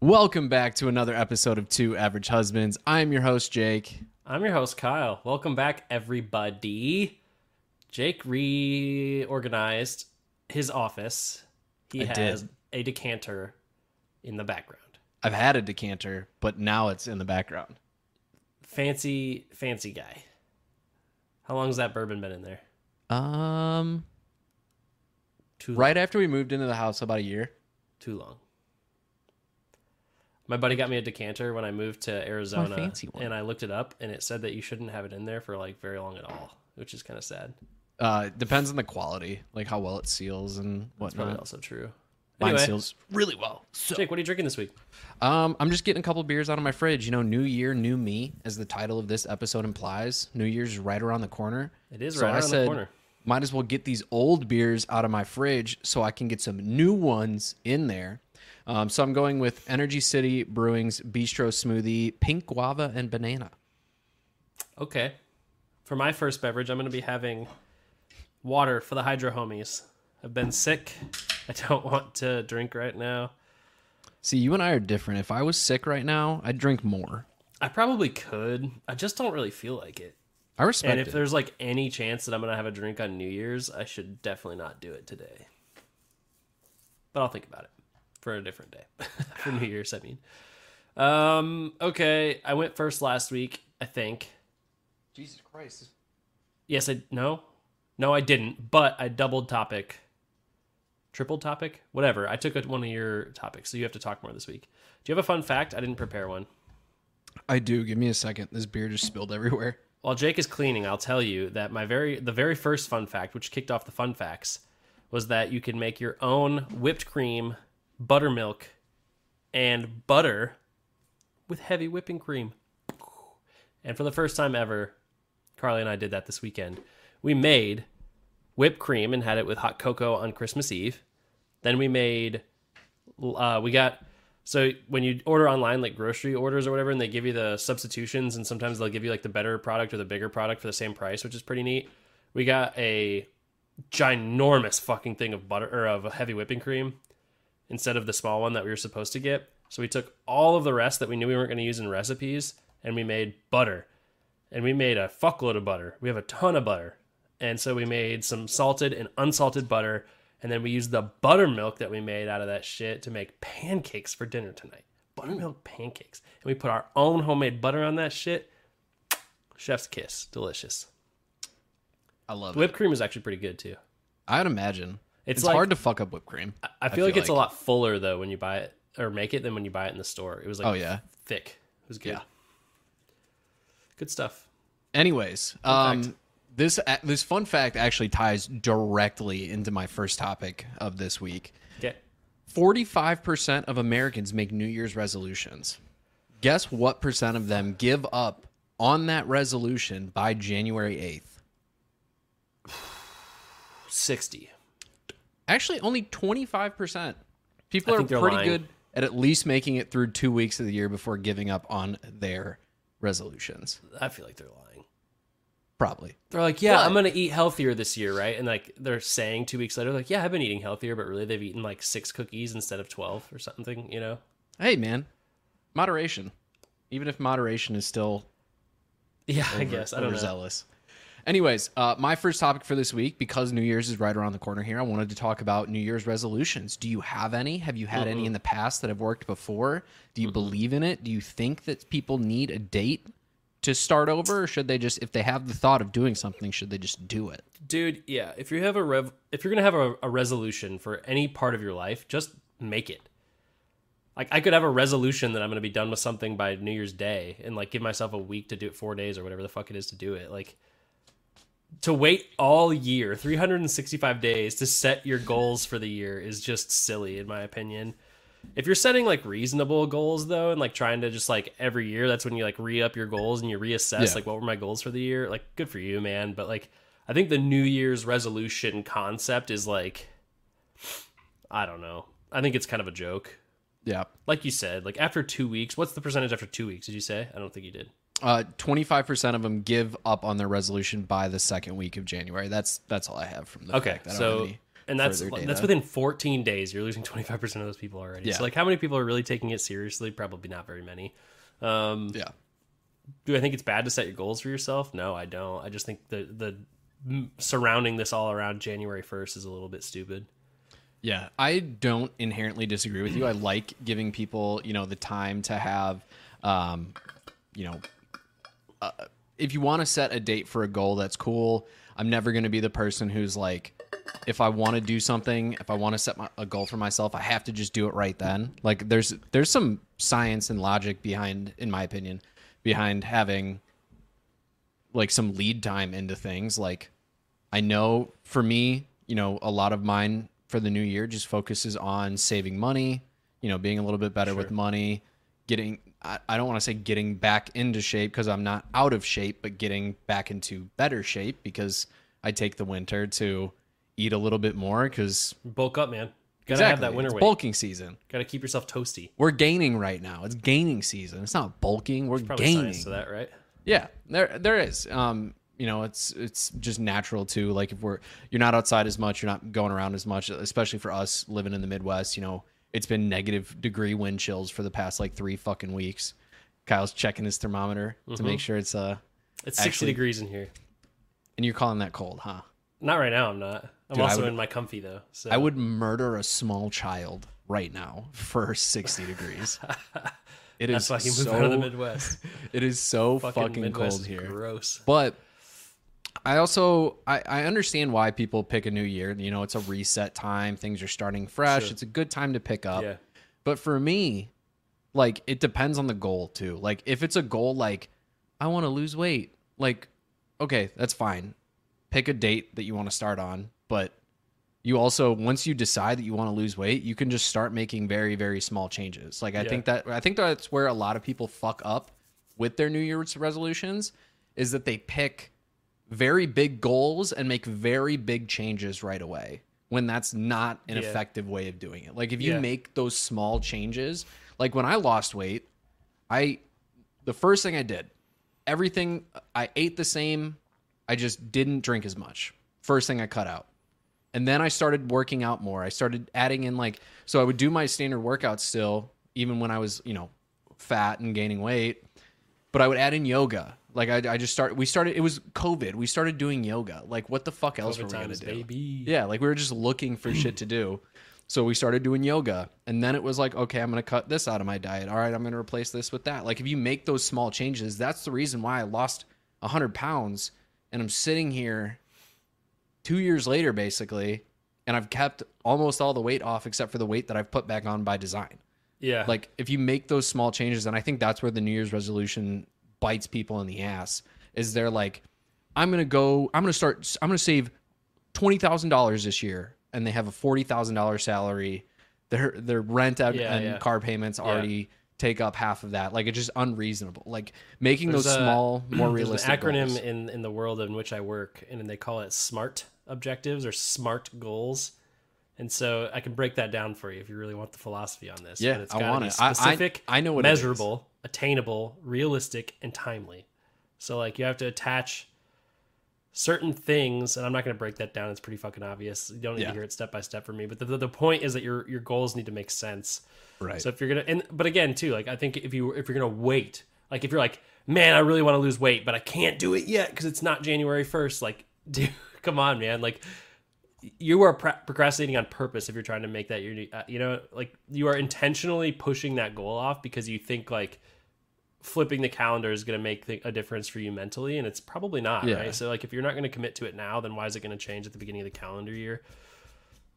Welcome back to another episode of Two Average Husbands. I'm your host, Jake. I'm your host, Kyle. Welcome back, everybody. Jake reorganized his office. He I has did. a decanter in the background. I've had a decanter, but now it's in the background. Fancy, fancy guy. How long has that bourbon been in there? Um, Too right after we moved into the house, about a year. too long. My buddy got me a decanter when I moved to Arizona, fancy one. and I looked it up, and it said that you shouldn't have it in there for like very long at all, which is kind of sad. Uh, it depends on the quality, like how well it seals and That's probably whatnot. also true. Mine Anyway, seals really well. So, Jake, what are you drinking this week? um, I'm just getting a couple beers out of my fridge. You know, New Year, New Me, as the title of this episode implies. New Year's right around the corner. It is right around the said, corner. might as well get these old beers out of my fridge so I can get some new ones in there. Um, so I'm going with Energy City Brewing's Bistro Smoothie, Pink Guava and Banana. Okay. For my first beverage, I'm going to be having water for the Hydro Homies. I've been sick. I don't want to drink right now. See, you and I are different. If I was sick right now, I'd drink more. I probably could. I just don't really feel like it. I respect And if it. there's like any chance that I'm going to have a drink on New Year's, I should definitely not do it today. But I'll think about it for a different day. for New Year's, I mean. Um, okay, I went first last week, I think. Jesus Christ. Yes, I no, no, I didn't. But I doubled topic, triple topic, whatever. I took a, one of your topics, so you have to talk more this week. Do you have a fun fact? I didn't prepare one. I do. Give me a second. This beer just spilled everywhere. While Jake is cleaning, I'll tell you that my very the very first fun fact, which kicked off the fun facts, was that you can make your own whipped cream, buttermilk, and butter with heavy whipping cream. And for the first time ever, Carly and I did that this weekend. We made whipped cream and had it with hot cocoa on Christmas Eve. Then we made uh, we got so when you order online like grocery orders or whatever and they give you the substitutions and sometimes they'll give you like the better product or the bigger product for the same price which is pretty neat we got a ginormous fucking thing of butter or of heavy whipping cream instead of the small one that we were supposed to get so we took all of the rest that we knew we weren't going to use in recipes and we made butter and we made a fuckload of butter we have a ton of butter and so we made some salted and unsalted butter and then we used the buttermilk that we made out of that shit to make pancakes for dinner tonight. Buttermilk pancakes. And we put our own homemade butter on that shit. Chef's kiss. Delicious. I love The it. whipped cream is actually pretty good too. I'd imagine. It's It's, like- hard to fuck up whipped cream. I feel, like it's a lot fuller though when you buy it or make it than when you buy it in the store. It was like Oh, yeah. thick. It was good. Yeah. Good stuff. Anyways, fact. um, this this fun fact actually ties directly into my first topic of this week. Okay. 45% of Americans make New Year's resolutions. Guess what percent of them give up on that resolution by January 8th? 60. Actually, only 25%. People are pretty lying. good at at least making it through two weeks of the year before giving up on their resolutions. I feel like they're lying. Probably. They're like, yeah, But- I'm gonna eat healthier this year, right? And like they're saying two weeks later, like, yeah, I've been eating healthier, but really they've eaten like six cookies instead of twelve or something, you know? Hey, man, moderation. Even if moderation is still Yeah, I guess I don't know. Anyways, uh, my first topic for this week, because New Year's is right around the corner here, I wanted to talk about New Year's resolutions. Do you have any? Have you had any in the past that have worked before? Do you believe in it? Do you think that people need a date to start over, or should they just, if they have the thought of doing something, should they just do it? Dude, yeah. If you have a rev, if you're gonna have a, a resolution for any part of your life, just make it. Like I could have a resolution that I'm gonna be done with something by New Year's Day, and like give myself a week to do it, four days or whatever the fuck it is to do it. Like to wait all year, 365 days to set your goals for the year is just silly in my opinion. If you're setting like reasonable goals though, and like trying to just like every year, that's when you like re up your goals and you reassess Yeah. like what were my goals for the year. Like good for you, man. But like I think the New Year's resolution concept is like I don't know. I think it's kind of a joke. Yeah. Like you said, like after two weeks, what's the percentage after two weeks? Did you say? I don't think you did. Uh, 25% of them give up on their resolution by the second week of January. That's that's all I have from the Okay, fact. I don't so and that's that's within 14 days. You're losing 25 percent of those people already. Yeah. So like, how many people are really taking it seriously? Probably not very many. Um, yeah. do I think it's bad to set your goals for yourself? No, I don't. I just think the the surrounding this all around January 1st is a little bit stupid. Yeah, I don't inherently disagree with you. I like giving people, you know, the time to have, um, you know, uh, if you want to set a date for a goal, that's cool. I'm never going to be the person who's like, if I want to do something, if I want to set my, a goal for myself, I have to just do it right then. Like, there's there's some science and logic behind, in my opinion, behind having like some lead time into things. Like, I know for me, you know, a lot of mine for the new year just focuses on saving money, you know, being a little bit better with money, getting, I, I don't want to say getting back into shape because I'm not out of shape, but getting back into better shape because I take the winter to eat a little bit more because Bulk up, man. Gotta have that winter it's weight. bulking season. Gotta keep yourself toasty. We're gaining right now. It's gaining season. It's not bulking. We're Probably gaining. science to that, right? Yeah, there there is. Um, you know, it's it's just natural too. Like if we're you're not outside as much, you're not going around as much, especially for us living in the Midwest. You know, it's been negative degree wind chills for the past like three fucking weeks. Kyle's checking his thermometer to make sure it's uh, It's 60 Actually- degrees in here. and you're calling that cold, huh? Not right now. I'm not. I'm Dude, also would- in my comfy though. So I would murder a small child right now for 60 degrees. It is That's why you so, out of the Midwest. It is so Fucking, fucking, cold is here. Gross. But I also I, I understand why people pick a new year. You know, it's a reset time. Things are starting fresh. Sure. It's a good time to pick up. Yeah. But for me, like it depends on the goal too. Like if it's a goal like I want to lose weight, like okay, that's fine. Pick a date that you want to start on, but you also once you decide that you want to lose weight, you can just start making very very small changes. Like I Yeah. think that I think that's where a lot of people fuck up with their New Year's resolutions is that they pick very big goals and make very big changes right away when that's not an Yeah. effective way of doing it. Like if you Yeah. make those small changes, like when I lost weight, I the first thing I did, everything I ate the same, I just didn't drink as much. First thing I cut out. And then I started working out more. I started adding in like so I would do my standard workouts still even when I was, you know, fat and gaining weight, but I would add in yoga. Like I, I just started. We started. It was COVID. We started doing yoga. Like what the fuck else COVID were we gonna times, do? baby. Yeah, like we were just looking for shit to do. So we started doing yoga, and then it was like, okay, I'm gonna cut this out of my diet. All right, I'm gonna replace this with that. Like if you make those small changes, that's the reason why I lost hundred pounds, and I'm sitting here two years later, basically, and I've kept almost all the weight off except for the weight that I've put back on by design Yeah. like if you make those small changes and i think that's where the new year's resolution bites people in the ass is they're like i'm gonna go i'm gonna start i'm gonna save $20000 this year and they have a $40000 salary their their rent out Yeah, and yeah. car payments already take up half of that like it's just unreasonable like making There's those a- small more There's realistic an acronym goals. in in the world in which I work, and they call it SMART objectives or SMART goals. And so I can break that down for you if you really want the philosophy on this. Yeah, But it's I want it. I- I- Specific, I know what it is. measurable, attainable, realistic, and timely. So like you have to attach certain things, and I'm not going to break that down. It's pretty fucking obvious. You don't need Yeah. to hear it step by step for me. But the, the, the point is that your your goals need to make sense. right So if you're gonna, and but again too, like I think if you if you're gonna wait, like if you're like, man, I really want to lose weight, but I can't do it yet because it's not January first. Like, dude, come on, man. Like, you are pro- procrastinating on purpose if you're trying to make that your, uh, you know, like you are intentionally pushing that goal off because you think like flipping the calendar is going to make th- a difference for you mentally, and it's probably not, Yeah. right? So like if you're not going to commit to it now, then why is it going to change at the beginning of the calendar year?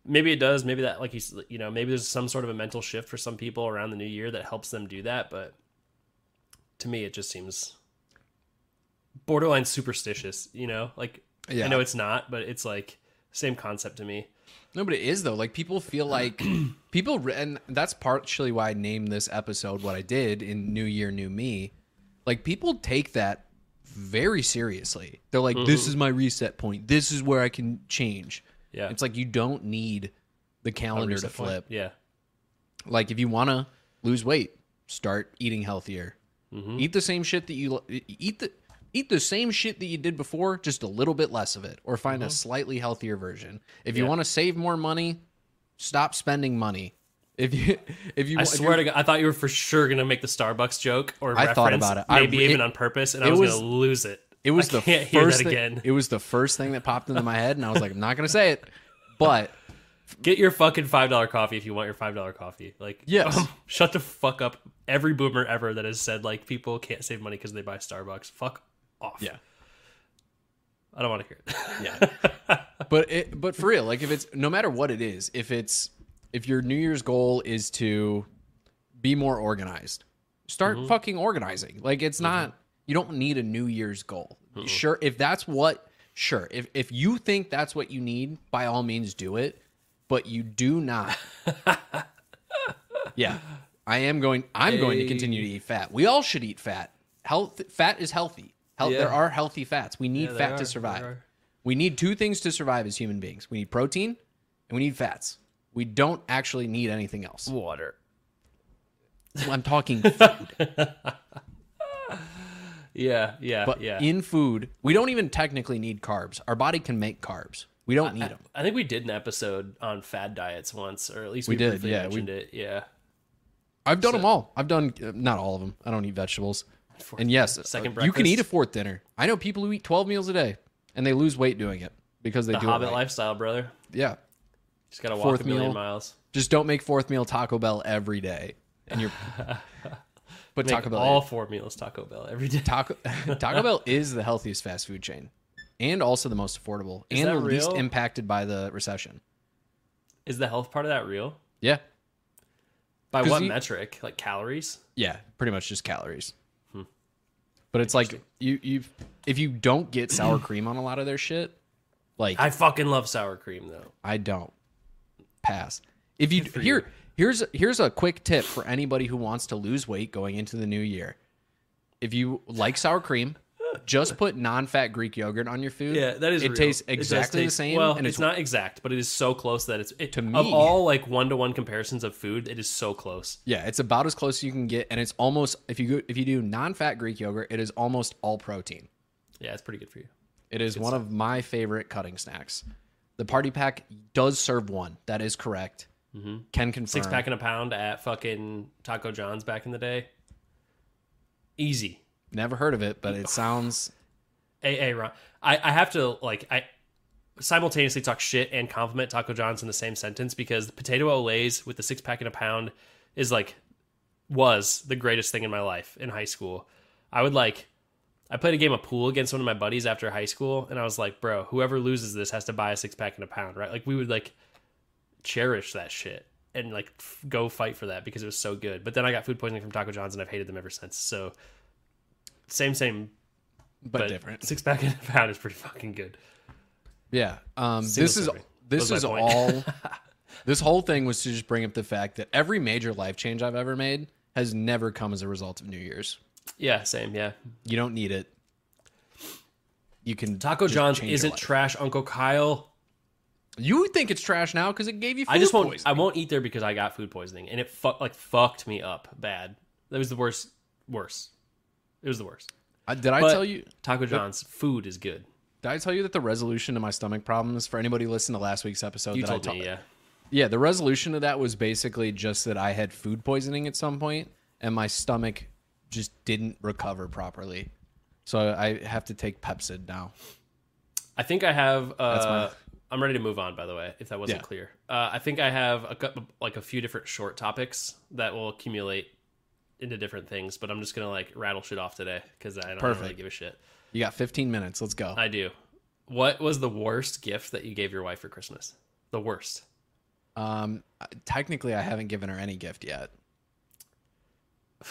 maybe it does maybe that like you you know maybe there's some sort of a mental shift for some people around the new year that helps them do that but to me it just seems borderline superstitious you know like Yeah. i know it's not but it's like same concept to me No, but it is though. Like people feel like people, and that's partially why I named this episode what I did in New Year, New Me. Like people take that very seriously. They're like, "This is my reset point. This is where I can change." yeah It's like you don't need the calendar to Reset point. flip. yeah Like if you want to lose weight, start eating healthier. Mm-hmm. Eat the same shit that you eat. The eat the same shit that you did before, just a little bit less of it, or find a slightly healthier version. If you Mm-hmm. Yeah. want to save more money, stop spending money. If you if you I if swear to God, I thought you were for sure gonna make the Starbucks joke or I reference, thought about it. I maybe re- even on purpose, and I was, was- gonna lose it. it was I the can't hear first that thing, again. it was the first thing that popped into my head, and I was like, I'm not gonna say it, but Get your fucking five dollar coffee if you want your five dollar coffee. Like, Yes. shut the fuck up. Every boomer ever that has said like people can't save money because they buy Starbucks. Fuck off. yeah. I don't want to hear it. Yeah. but it, but for real, like if it's no matter what it is, if it's if your New Year's goal is to be more organized, start Mm-hmm. fucking organizing. Like it's not you don't need a New Year's goal. Sure, if that's what sure, if if you think that's what you need, by all means do it, but you do not. yeah. I am going I'm going to continue to eat fat. We all should eat fat. Health fat is healthy. Health, Yeah. there are healthy fats. We need Yeah, fat to survive. We need two things to survive as human beings. We need protein and we need fats. We don't actually need anything else. Water. I'm talking food. Yeah, yeah, But yeah. in food, we don't even technically need carbs. Our body can make carbs. We don't need them. I think we did an episode on fad diets once, or at least we, We did, briefly yeah, we- mentioned it. Yeah. I've done them all. I've done uh, not all of them. I don't eat vegetables. And yes, Second uh, you can eat a fourth dinner. I know people who eat 12 meals a day and they lose weight doing it because they The do Hobbit it right. lifestyle, brother. Yeah. Just gotta walk Fourth a million meal. miles. Just don't make fourth meal Taco Bell every day. And you're But Make Taco Bell all four meals Taco Bell every day. Taco Taco Bell is the healthiest fast food chain, and also the most affordable, and that the least impacted by the recession. Is the health part of that real? Yeah, By what you- metric? Like calories? yeah, pretty much just calories. But it's like you you if you don't get sour cream on a lot of their shit, like I, I fucking love sour cream though. I don't pass. If you here you. here's here's a quick tip for anybody who wants to lose weight going into the new year. If you like sour cream, just put non-fat Greek yogurt on your food. Yeah, that is. It real. tastes exactly the same. Well, and it's, not exact, but it is so close that it's it, To me of all like one to one comparisons of food. It is so close. Yeah, it's about as close as you can get, and it's almost if you go, if you do non-fat Greek yogurt, it is almost all protein. Yeah, it's pretty good for you. It is one of my favorite cutting snacks. The party pack does serve one. That is correct. Mm-hmm. Can confirm. Six pack and a pound at fucking Taco John's back in the day. Easy. Never heard of it, but it sounds. AA Ron. I, I have to like I simultaneously talk shit and compliment Taco John's in the same sentence because the potato olés with the six pack and a pound is like was the greatest thing in my life in high school. I would like I played a game of pool against one of my buddies after high school and I was like, bro, whoever loses this has to buy a six pack and a pound, right? Like we would like cherish that shit and like f- go fight for that because it was so good. But then I got food poisoning from Taco John's and I've hated them ever since. So same same but, but different. Six pack and a pound is pretty fucking good. Yeah. Um, Single this is this is all. this whole thing was to just bring up the fact that every major life change I've ever made has never come as a result of New Year's. Yeah, same. Yeah. You don't need it. You can Taco John's isn't trash, Uncle Kyle. You think it's trash now because it gave you. Food I just won't. poisoning. I won't eat there because I got food poisoning, and it fu- like fucked me up bad. That was the worst. Worst. It was the worst. Did I But tell you? Taco John's food is good. Did I tell you that the resolution to my stomach problems for anybody listening to last week's episode? You that told I me, yeah. Yeah, the resolution to that was basically just that I had food poisoning at some point and my stomach just didn't recover properly. So I have to take Pepcid now. I think I have. Uh, my- I'm ready to move on. By the way, if that wasn't Yeah. clear, uh, I think I have a like a few different short topics that will accumulate into different things. But I'm just gonna like rattle shit off today because I don't really Perfect. give a shit. You got 15 minutes. Let's go. I do. What was the worst gift that you gave your wife for Christmas? The worst. Um, technically, I haven't given her any gift yet.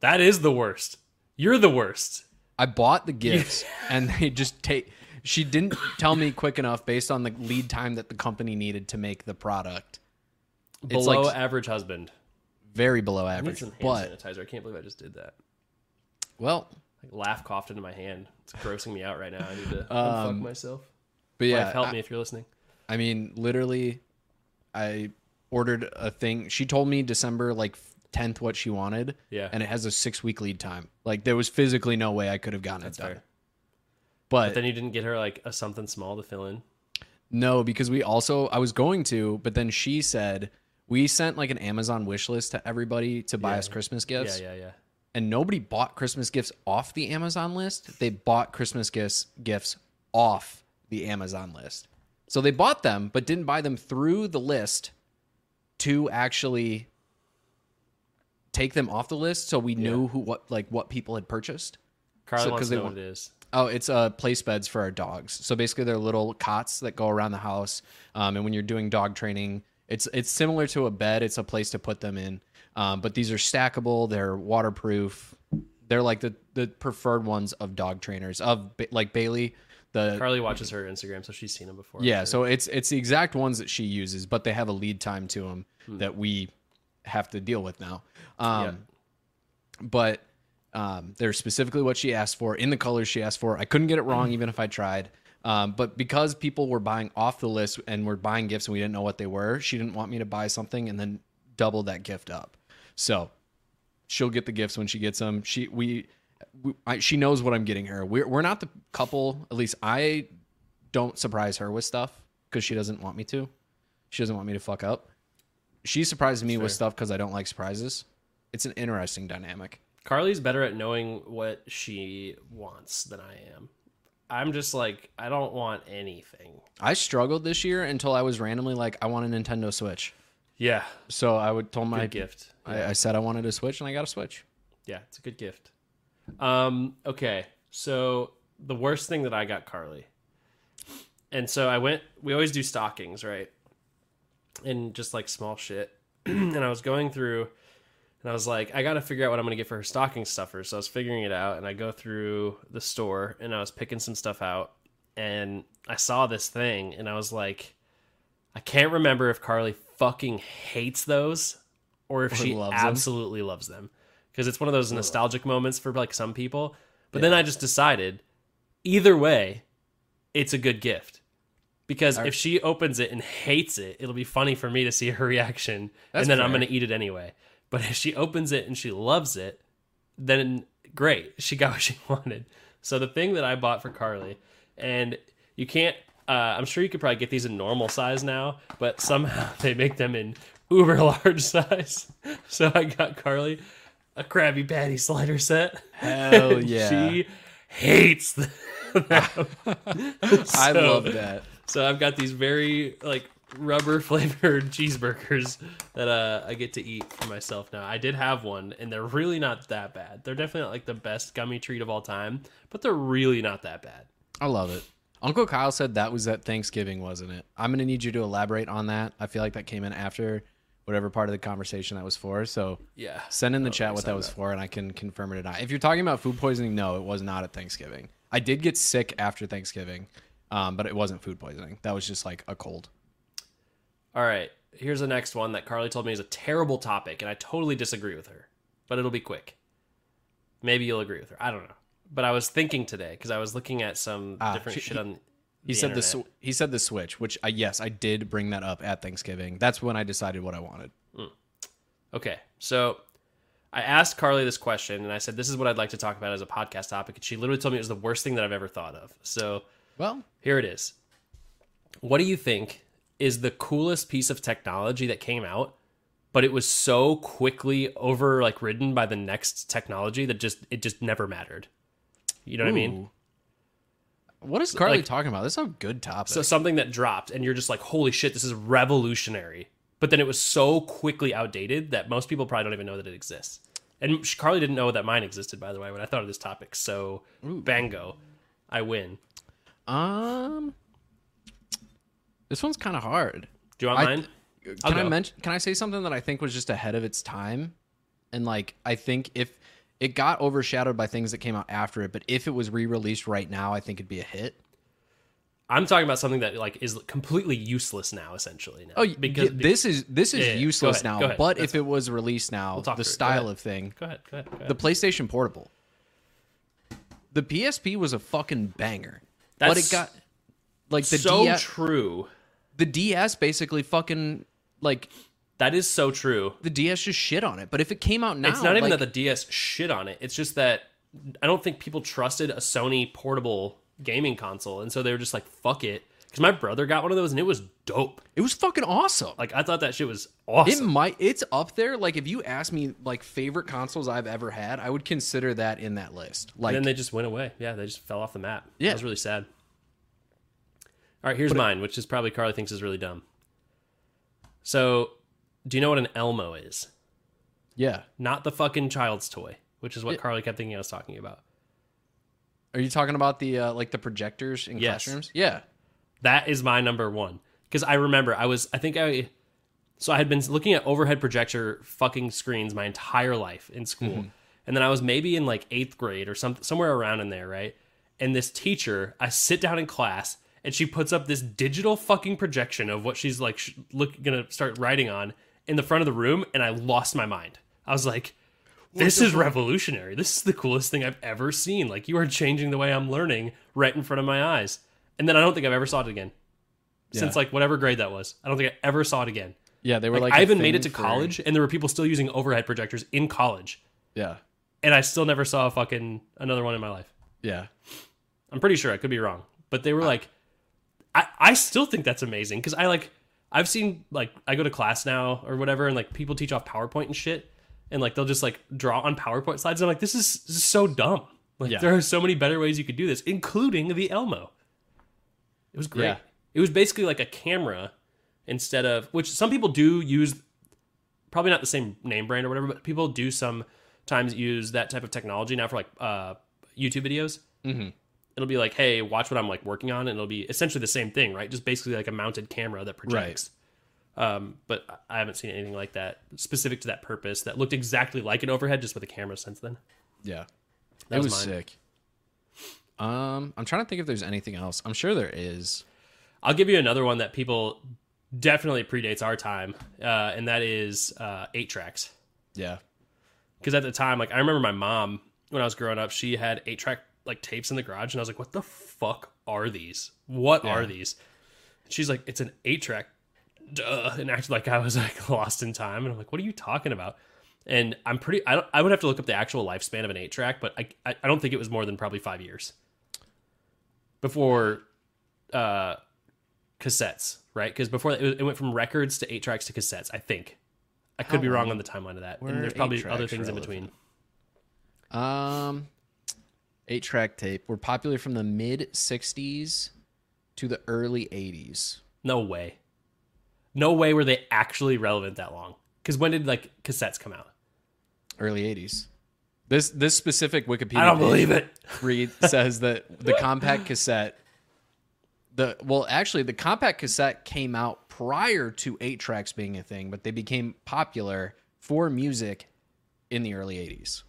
That is the worst. You're the worst. I bought the gifts and they just take. She didn't tell me quick enough based on the lead time that the company needed to make the product. It's Below like average husband. Very below I average. hand But, sanitizer. I can't believe I just did that. well, Like laugh coughed into my hand. It's grossing me out right now. I need to Um, unfuck myself. but yeah, Wife, help I- me if you're listening. I mean, literally, I ordered a thing. She told me December like tenth what she wanted. Yeah. and it has a six week lead time. Like there was physically no way I could have gotten That's it done. fair. But, Then you didn't get her like a something small to fill in. no, because we also I was going to, but then she said we sent like an Amazon wish list to everybody to buy Yeah. us Christmas gifts, yeah, yeah. Yeah. And nobody bought Christmas gifts off the Amazon list. They bought Christmas gifts gifts off the Amazon list. So they bought them, but didn't buy them through the list to actually take them off the list, so we knew who what like what people had purchased. Carly So- wants to know want- what it is. Oh, it's uh, place beds for our dogs. So basically, they're little cots that go around the house. Um, and when you're doing dog training, it's it's similar to a bed. It's a place to put them in. Um, but these are stackable. They're waterproof. They're like the the preferred ones of dog trainers of like Bailey. The Carly watches her Instagram, so she's seen them before. yeah, so it's it's the exact ones that she uses, but they have a lead time to them that we have to deal with now. Um, Yeah. But um, they're specifically what she asked for in the colors she asked for. I couldn't get it wrong, even if I tried. Um, but because people were buying off the list and were buying gifts and we didn't know what they were, she didn't want me to buy something and then double that gift up. So she'll get the gifts when she gets them. She we, we I, she knows what I'm getting her. We're we're not the couple. At least I don't surprise her with stuff because she doesn't want me to. She doesn't want me to fuck up. She surprises me with stuff because I don't like surprises. It's an interesting dynamic. Carly's better at knowing what she wants than I am. I'm just like I don't want anything. I struggled this year until I was randomly like, I want a Nintendo Switch. Yeah, So I would told good my gift. I, I said I wanted a Switch and I got a Switch. Yeah, it's a good gift. Um, okay, so the worst thing that I got Carly, and so I went. We always do stockings, right? And just like small shit. and I was going through, and I was like, I got to figure out what I'm gonna get for her stocking stuffer. So I was figuring it out, and I go through the store, and I was picking some stuff out, and I saw this thing, and I was like, I can't remember if Carly fucking hates those or if Or she loves them. absolutely loves them because it's one of those nostalgic moments for like some people. But then I just decided either way, it's a good gift. Because if she opens it and hates it, it'll be funny for me to see her reaction and then I'm going to eat it anyway. But if she opens it and she loves it, then great. She got what she wanted. So the thing that I bought for Carly, and you can't, uh, I'm sure you could probably get these in normal size now, but somehow they make them in uber large size. So I got Carly a Krabby Patty slider set. Hell yeah. She hates them. I love that. So I've got these very like rubber flavored cheeseburgers that uh, I get to eat for myself now. I did have one, and they're really not that bad. They're definitely not like the best gummy treat of all time, but they're really not that bad. I love it. Uncle Kyle said that was at Thanksgiving, wasn't it? I'm gonna need you to elaborate on that. I feel like that came in after whatever part of the conversation that was for. So Yeah. send in the Oh, chat what that was for, and I can confirm it or not. If you're talking about food poisoning, no, it was not at Thanksgiving. I did get sick after Thanksgiving, um, but it wasn't food poisoning. That was just like a cold. All right. Here's the next one that Carly told me is a terrible topic, and I totally disagree with her, but it'll be quick. Maybe you'll agree with her. I don't know. But I was thinking today because I was looking at some Ah, different she- shit on. He the said the internet. sw- he said the switch, which I, yes, I did bring that up at Thanksgiving. That's when I decided what I wanted. Okay, so I asked Carly this question, and I said, "This is what I'd like to talk about as a podcast topic," and she literally told me it was the worst thing that I've ever thought of. So Well, here it is. What do you think is the coolest piece of technology that came out, but it was so quickly over like ridden by the next technology that just it just never mattered? You know what I mean? What is Carly like- talking about? This is a good topic. So something that dropped, and you're just like, "Holy shit, this is revolutionary!" But then it was so quickly outdated that most people probably don't even know that it exists. And Carly didn't know that mine existed, by the way, when I thought of this topic. So, bango, I win. um, this one's kind of hard. Do you want I- mine? I'll Can I mention? Can I say something that I think was just ahead of its time? And like, I think if it got overshadowed by things that came out after it, but if it was re-released right now, I think it'd be a hit. I'm talking about something that like is completely useless now, essentially. Now. Oh, because this is this is Yeah, yeah, useless ahead, now. But That's if it was released now, talk the. Go style of thing, Go ahead, go ahead, go ahead. the PlayStation Portable, the PSP was a fucking banger. but That's it got like the so DS, true. The DS basically fucking like That is so true. the DS just shit on it. But if it came out now, It's not even like, that the DS shit on it. It's just that I don't think people trusted a Sony portable gaming console, and so they were just like, "Fuck it." Because my brother got one of those, and it was dope. it was fucking awesome. Like I thought that shit was awesome. It might it's up there. Like if you ask me like favorite consoles I've ever had, I would consider that in that list. Like and then they just went away. Yeah, they just fell off the map. Yeah. that was really sad. All right, here's mine, which is probably Carly thinks is really dumb. So, do you know what an Elmo is? yeah. Not the fucking child's toy, which is what Carly kept thinking I was talking about. Are you talking about the uh, like the projectors in Yes. classrooms? Yeah. That is my number one because I remember I was I think I so I had been looking at overhead projector fucking screens my entire life in school, and then I was maybe in like eighth grade or some somewhere around in there, right? And this teacher, I sit down in class and she puts up this digital fucking projection of what she's like sh- look gonna start writing on in the front of the room, and I lost my mind. I was like. This is revolutionary. This is the coolest thing I've ever seen. Like you are changing the way I'm learning right in front of my eyes. And then I don't think I've ever saw it again since like whatever grade that was. I don't think I ever saw it again. Yeah, they were Like, like, I even made it to for- college, and there were people still using overhead projectors in college, Yeah. and I still never saw a fucking another one in my life. Yeah. I'm pretty sure I could be wrong, but they were like, I I still think that's amazing because I like I've seen like I go to class now or whatever, and like people teach off PowerPoint and shit, and like they'll just like draw on PowerPoint slides. And I'm like, this is, this is so dumb. Like Yeah. there are so many better ways you could do this, including the Elmo. It was great. Yeah. It was basically like a camera instead of which some people do use probably not the same name brand or whatever, but people do sometimes use that type of technology now for like uh, YouTube videos. Mm-hmm. It'll be like, hey, watch what I'm like working on, and it'll be essentially the same thing, right? Just basically like a mounted camera that projects. Right. Um, but I haven't seen anything like that specific to that purpose that looked exactly like an overhead, just with a camera since then. Yeah. That it was was sick. Um, I'm trying to think if there's anything else. I'm sure there is. I'll give you another one that people definitely predates our time, uh, and that is uh, eight tracks. Yeah. because at the time, like I remember my mom when I was growing up, she had eight track like tapes in the garage, and I was like, "What the fuck are these? What are these?" And she's like, "It's an eight track," duh, and acted like I was like lost in time, and I'm like, "What are you talking about?" And I'm pretty. I don't. I would have to look up the actual lifespan of an eight track, but I I, I don't think it was more than probably five years before uh cassettes, right? Because before that, it, it went from records to eight tracks to cassettes. I think. I could How be wrong long on the timeline of that, and there's probably other things in between. Um, eight track tape were popular from the mid '60s to the early '80s. No way. No way were they actually relevant that long. Because when did like cassettes come out? Early '80s. This this specific Wikipedia I don't believe it. read says that the compact cassette the well actually the compact cassette came out prior to eight tracks being a thing but they became popular for music in the early 80s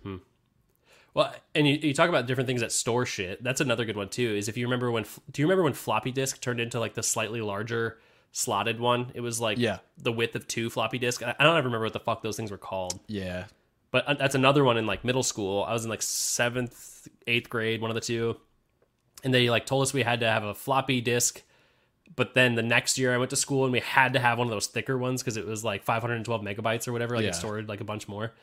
Well, and you, you talk about different things that store shit. That's another good one too. Is if you remember when do you remember when floppy disk turned into like the slightly larger slotted one? It was like Yeah. the width of two floppy disk. I I don't ever remember what the fuck those things were called. yeah But uh, that's another one in like middle school. I was in like seventh, eighth grade, one of the two, and they like told us we had to have a floppy disk. But then the next year I went to school and we had to have one of those thicker ones because it was like 512 megabytes or whatever. Like Yeah. it stored like a bunch more.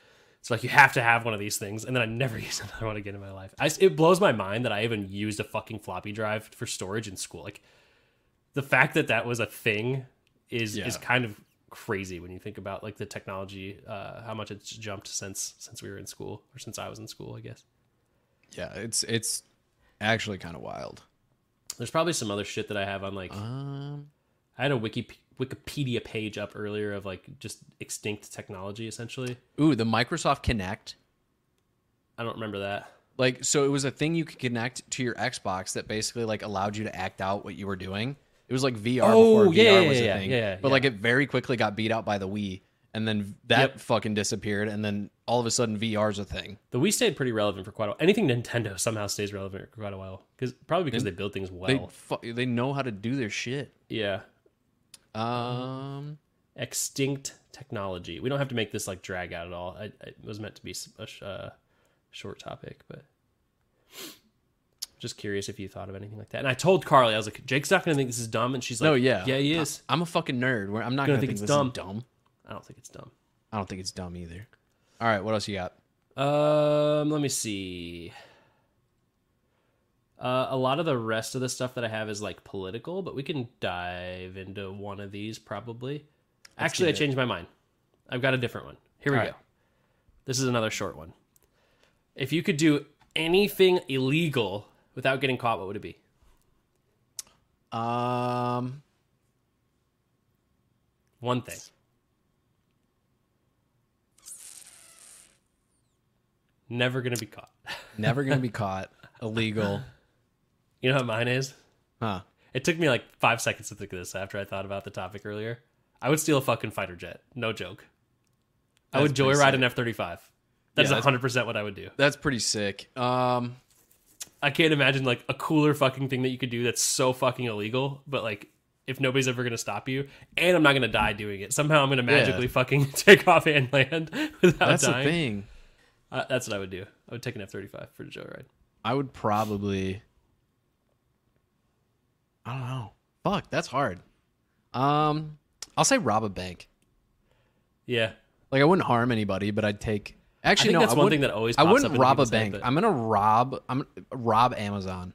So like you have to have one of these things, and then I never used another one again in my life. I, it blows my mind that I even used a fucking floppy drive for storage in school. Like the fact that that was a thing is is kind of crazy when you think about like the technology, uh, how much it's jumped since since we were in school or since I was in school. I guess yeah it's it's actually kind of wild there's probably some other shit that I have on like um I had a wiki Wikipedia page up earlier of like just extinct technology essentially. ooh the microsoft Kinect I don't remember that. like so it was a thing you could connect to your xbox that basically like allowed you to act out what you were doing it was like vr Oh, before yeah, vr yeah, was a thing yeah, but yeah. like it very quickly got beat out by the wii and then that Yep. fucking disappeared and then all of a sudden vr's a thing The Wii stayed pretty relevant for quite a while. Anything Nintendo somehow stays relevant for quite a while because probably because they build things well. they fu- they know how to do their shit yeah, um extinct technology. We don't have to make this like drag out at all. I, it was meant to be a sh- uh, short topic, but just curious if you thought of anything like that. And I told Carly, I was like, Jake's not going to think this is dumb, and she's like, no yeah yeah, he is. i'm a fucking nerd where i'm not Gonna gonna, think think, it's this dumb. is dumb I don't think it's dumb. I don't think it's dumb either. All right, what else you got? Um, let me see. Uh, a lot of the rest of the stuff that I have is like political, but we can dive into one of these probably. Actually, I changed my mind. I've got a different one. Here we All go. right. This is another short one. If you could do anything illegal without getting caught, what would it be? Um, One thing. Never gonna be caught. never gonna be caught. Illegal. You know what mine is? Huh. It took me like five seconds to think of this after I thought about the topic earlier. I would steal a fucking fighter jet. No joke. I would joyride an F thirty five. That's Yeah, hundred that's- percent what I would do. That's pretty sick. Um, I can't imagine like a cooler fucking thing that you could do that's so fucking illegal, but like if nobody's ever gonna stop you, and I'm not gonna die doing it. Somehow I'm gonna magically fucking take off and land without that's the thing. Uh, that's what I would do. I would take an F thirty five for the joyride. I would probably. I don't know. Fuck, that's hard. Um, I'll say rob a bank. Yeah, Like I wouldn't harm anybody, but I'd take. Actually, no, that's I one thing that always I wouldn't rob a bank. I'm gonna rob. I'm rob Amazon.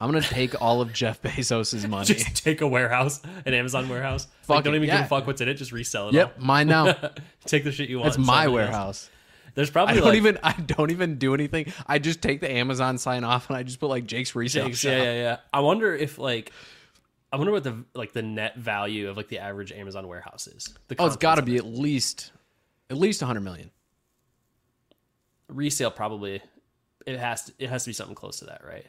I'm gonna take all of Jeff Bezos's money. just take a warehouse, an Amazon warehouse. Fuck like, don't even yeah. give a fuck what's in it. Just resell it. yep, all. mine now. take the shit you want. It's my it There's I probably don't like, even. I don't even do anything. I just take the Amazon sign off and I just put like Jake's resale Jake's, yeah, yeah, yeah. I wonder if like, I wonder what the like the net value of like the average Amazon warehouse is. The Oh, it's got to be at least, at least 100 million. resale. Probably, it has to. It has to be something close to that, right?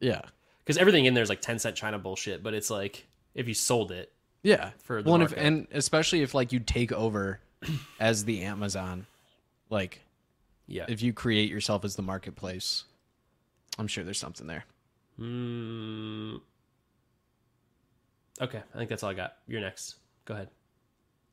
Yeah. Because everything in there is like ten cent China bullshit. But it's like if you sold it, Yeah. For the well, and, if, and especially if like you take over as the Amazon, like yeah. if you create yourself as the marketplace, I'm sure there's something there. Mm, okay, I think that's all I got. You're next. Go ahead.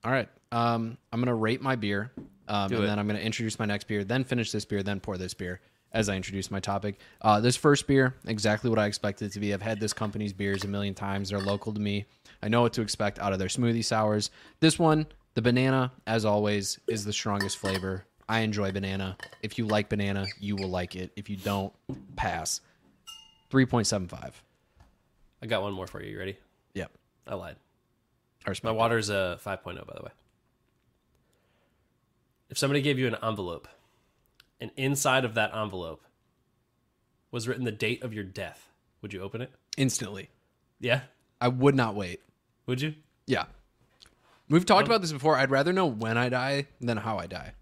All right. Um, I'm gonna rate my beer, um, and it. then I'm gonna introduce my next beer, then finish this beer, then pour this beer as I introduce my topic. Uh, this first beer, exactly what I expected it to be. I've had this company's beers a million times. They're local to me. I know what to expect out of their smoothie sours. This one, the banana, as always, is the strongest flavor. I enjoy banana. If you like banana, you will like it. If you don't, pass. 3.75. I got one more for you. You ready? Yep. I lied. My water's a 5.0, by the way. If somebody gave you an envelope, and inside of that envelope was written the date of your death, would you open it? it. instantly. Yeah. I would not wait. Would you? Yeah. We've talked about this before. I'd rather know when I die than how I die.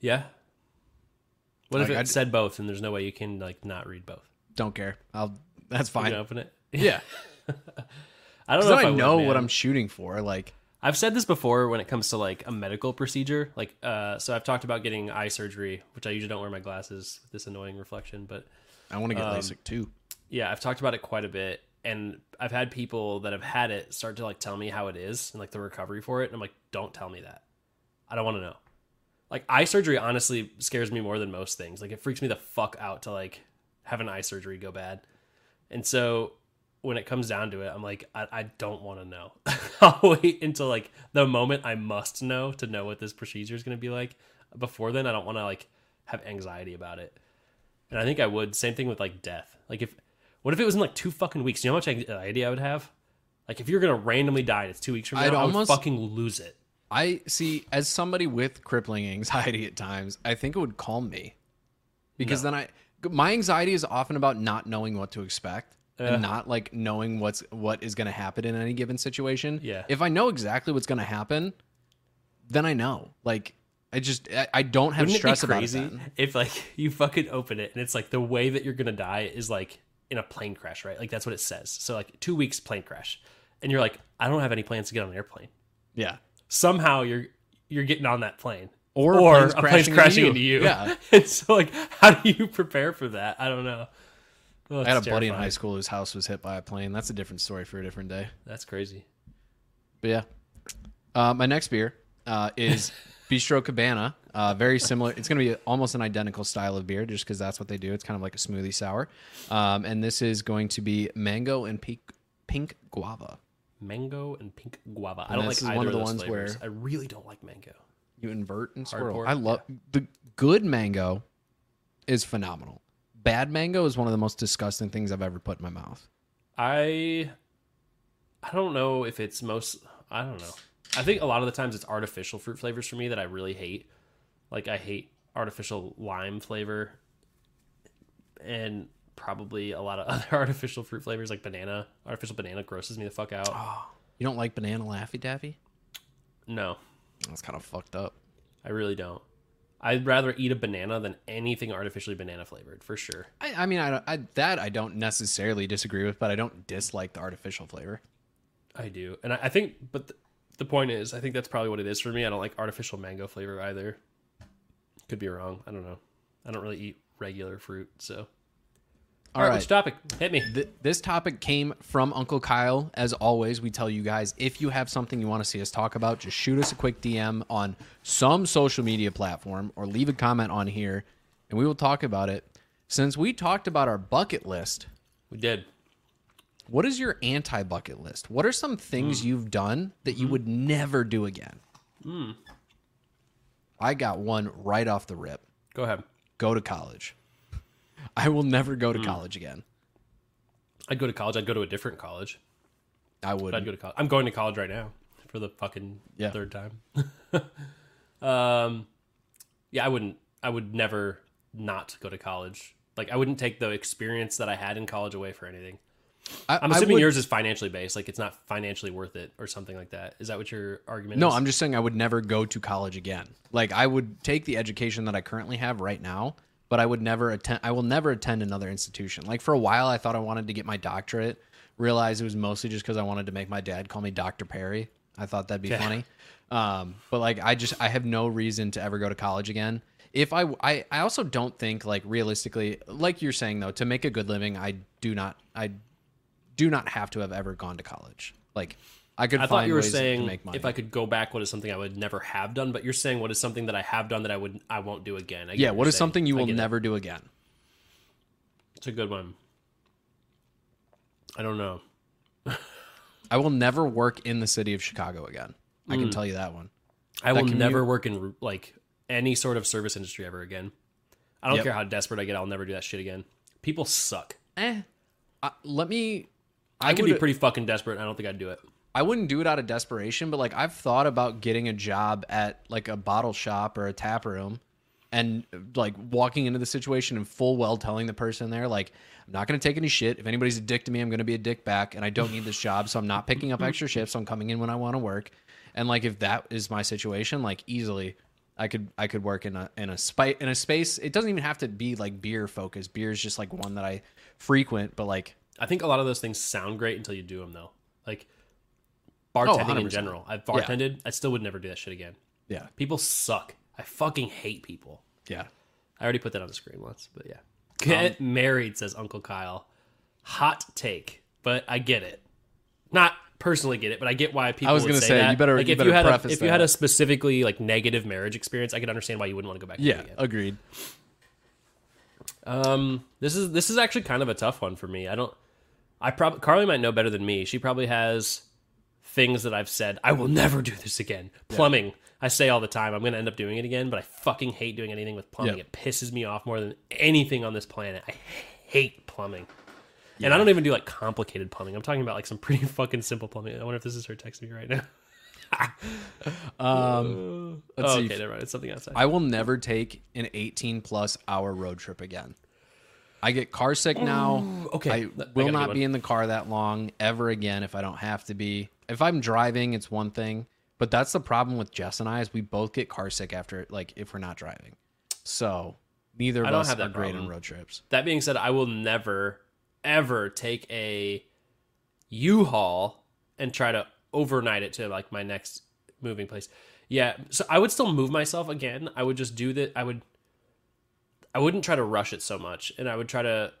Yeah. What if it I'd- said both, and there's no way you can like not read both? Don't care. I'll. That's fine. open it. Yeah. I don't know. I, If I, would, know what. I'm shooting for. Like, I've said this before when it comes to like a medical procedure. Like, uh, so I've talked about getting eye surgery, which I usually don't wear my glasses with this annoying reflection, but I want to get Um, LASIK too. yeah, I've talked about it quite a bit, and I've had people that have had it start to like tell me how it is and like the recovery for it, and I'm like, don't tell me that. I don't want to know. Like eye surgery, honestly, scares me more than most things. Like it freaks me the fuck out to like have an eye surgery go bad, and so when it comes down to it, I'm like, I, I don't want to know. I'll wait until like the moment I must know to know what this procedure is going to be like. Before then, I don't want to like have anxiety about it. And I think I would. Same thing with like death. Like if, what if it was in like two fucking weeks? You know how much anxiety I would have? Like if you're gonna randomly die and it's two weeks from now, I'd I would almost- fucking lose it. I see. As somebody with crippling anxiety at times, I think it would calm me because then I. My anxiety is often about not knowing what to expect and not like knowing what's what is going to happen in any given situation. Yeah. If I know exactly what's going to happen, then I know. Like I just I, I don't have Wouldn't stress it be about it. crazy then. if like you fucking open it and it's like the way that you're gonna die is like in a plane crash, right? Like that's what it says. So like two weeks plane crash, and you're like, I don't have any plans to get on an airplane. Yeah. Somehow you're you're getting on that plane. Or, or planes a plane's crashing, crashing into you. Yeah. and so like, how do you prepare for that? I don't know. Oh, I had a it's buddy in high school whose house was hit by a plane. That's a different story for a different day. That's crazy. But yeah. Uh, my next beer uh, is Bistro Cabana. Uh, very similar. It's going to be almost an identical style of beer just because that's what they do. It's kind of like a smoothie sour. Um, and this is going to be mango and pink, pink guava. Mango and pink guava. I don't like either one of the ones flavors. where- I really don't like mango. You invert and swirl. Hardcore, I love the good mango is phenomenal. Bad mango is one of the most disgusting things I've ever put in my mouth. I I don't know if it's most I don't know. I think a lot of the times it's artificial fruit flavors for me that I really hate. Like I hate artificial lime flavor and probably a lot of other artificial fruit flavors like banana. Artificial banana grosses me the fuck out. Oh, you don't like banana laffy taffy? No, That's kind of fucked up. I really don't. I'd rather eat a banana than anything artificially banana flavored for sure. I, I mean, I, I that I don't necessarily disagree with, but I don't dislike the artificial flavor. I do, and I, I think, but the, the point is, I think that's probably what it is for me. I don't like artificial mango flavor either. Could be wrong. I don't know. I don't really eat regular fruit, so. All All right, right. which topic? Hit me. Th- this topic came from Uncle Kyle. As always, we tell you guys if you have something you want to see us talk about, just shoot us a quick DM on some social media platform or leave a comment on here, and we will talk about it. Since we talked about our bucket list, We did. what is your anti bucket list? What are some things mm. you've done that you mm-hmm. would never do again? Mm. I got one right off the rip Go ahead. go to college. I will never go to college again. I'd go to college. I'd go to a different college. I would. I'd go to college. I'm going to college right now for the fucking Yeah. third time. um, yeah, I wouldn't. I would never not go to college. Like I wouldn't take the experience that I had in college away for anything. I, I'm I assuming would- yours is financially based. Like it's not financially worth it or something like that. Is that what your argument No, is? I'm just saying I would never go to college again. Like I would take the education that I currently have right now, but I would never attend I will never attend another institution. Like for a while I thought I wanted to get my doctorate, realized it was mostly just cuz I wanted to make my dad call me Dr. Perry. I thought that'd be funny. Um, but like I just I have no reason to ever go to college again. If I, I I also don't think like realistically, like you're saying though, to make a good living, I do not I do not have to have ever gone to college. Like I could I thought you were saying if I could go back, what is something I would never have done? But you're saying what is something that I have done that I would I won't do again? I Yeah, what is saying. something you will get it. never do again? It's a good one. I don't know. I will never work in the city of Chicago again. I Mm. can tell you that one. I will commute- never work in like any sort of service industry ever again. I don't Yep. care how desperate I get. I'll never do that shit again. People suck. Eh. Uh, let me. I, can would- be pretty fucking desperate. And I don't think I'd do it. I wouldn't do it out of desperation, but like I've thought about getting a job at like a bottle shop or a tap room, and like walking into the situation and full well telling the person there like I'm not going to take any shit. If anybody's a dick to me, I'm going to be a dick back, and I don't need this job, so I'm not picking up extra shifts. I'm coming in when I want to work, and like if that is my situation, like easily. I could I could work in a in a spi- in a space. It doesn't even have to be like beer focused. Beer is just like one that I frequent, but like I think a lot of those things sound great until you do them though. Like bartending in general. I've bartended. I still would never do that shit again. yeah, People suck. I fucking hate people. yeah. I already put that on the screen once, but yeah. Get married, says Uncle Kyle. Hot take, but I get it. Not personally get it, but I get why people. I was gonna say, say, you better- like you if better you had a, if you had a specifically like negative marriage experience, I could understand why you wouldn't want to go back. Yeah, again. agreed. Um, this is this is actually kind of a tough one for me. I don't. I probably Carly might know better than me. She probably has things that I've said I will never do this again. Plumbing, I say all the time. I'm going to end up doing it again, but I fucking hate doing anything with plumbing. It pisses me off more than anything on this planet. I hate plumbing. And I don't even do like complicated plumbing. I'm talking about like some pretty fucking simple plumbing. I wonder if this is her texting me right now. Um, let's oh, see. okay, never mind. It's something outside. I will never take an 18 plus hour road trip again. I get car sick now. okay, I I will good not be in the car that long ever again if I don't have to be. If I'm driving, it's one thing, but that's the problem with Jess and I is we both get car sick after like if we're not driving. So neither of I don't us have are that great on road trips. That being said, I will never, ever take a U-Haul and try to overnight it to like my next moving place. Yeah, so I would still move myself again. I would just do that. I would, I wouldn't try to rush it so much, and I would try to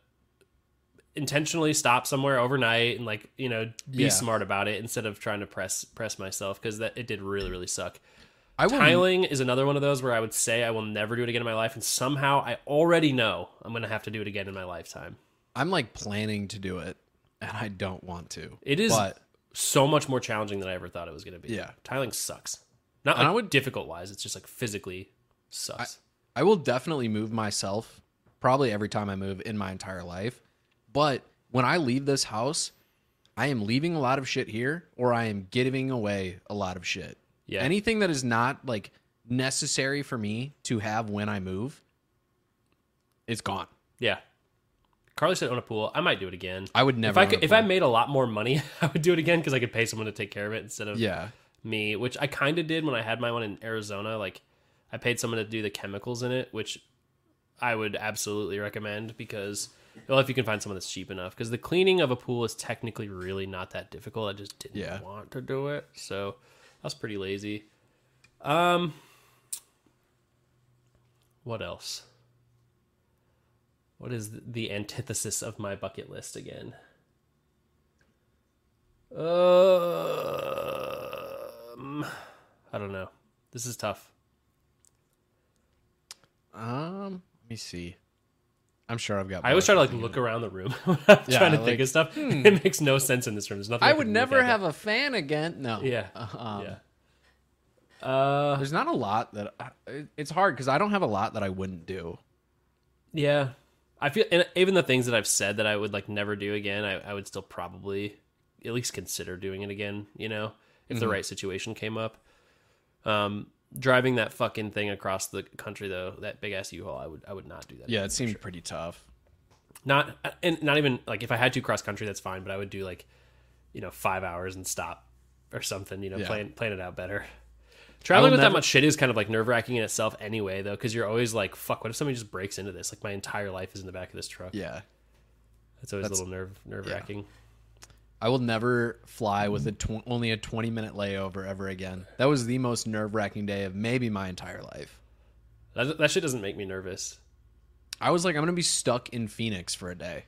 intentionally stop somewhere overnight and like you know be Yeah. smart about it instead of trying to press press myself because that it did really really suck. I Tiling is another one of those where I would say I will never do it again in my life, and somehow I already know I'm to have to do it again in my lifetime. I'm like planning to do it and I don't want to. It is but so much more challenging than I ever thought it was to be. Yeah. tiling sucks. Not like I would- difficult wise. It's just like physically sucks. I will definitely move myself probably every time I move in my entire life. But when I leave this house, I am leaving a lot of shit here or I am giving away a lot of shit. Yeah. Anything that is not like necessary for me to have when I move, it's gone. yeah. Carly said own a pool. I might do it again. I would if never I could, if I made a lot more money, I would do it again because I could pay someone to take care of it instead of Yeah. me, which I kind of did when I had my one in Arizona. Like, I paid someone to do the chemicals in it, which I would absolutely recommend because, well, if you can find someone that's cheap enough, because the cleaning of a pool is technically really not that difficult. I just didn't Yeah. want to do it, so I was pretty lazy. Um, what else? What is the antithesis of my bucket list again? Um, I don't know. This is tough. Um, let me see. I'm sure I've got I always try to like look of- around the room when I'm Yeah, trying to like, think of stuff. It makes no sense in this room. There's nothing. I can would never at. have a fan again. No. Yeah. Um, yeah. Uh, There's not a lot that it- it's hard because I don't have a lot that I wouldn't do. yeah. I feel, and even the things that I've said that I would like never do again, I, I would still probably at least consider doing it again. You know, if Mm-hmm. the right situation came up. Um, driving that fucking thing across the country though, that big ass U-Haul, I would, I would not do that. Yeah, it seemed pretty tough. not and not even like if I had to cross country, that's fine. But I would do like, you know, five hours and stop or something. You know, Yeah. plan plan it out better. Traveling with that much shit is kind of like nerve wracking in itself, anyway. Though, because you're always like, "Fuck, what if somebody just breaks into this? Like my entire life is in the back of this truck." Yeah. That's always That's- a little nerve nerve wracking. I will never fly with a tw- only a 20 minute layover ever again. That was the most nerve wracking day of maybe my entire life. That, that shit doesn't make me nervous. I was like, I'm going to be stuck in Phoenix for a day.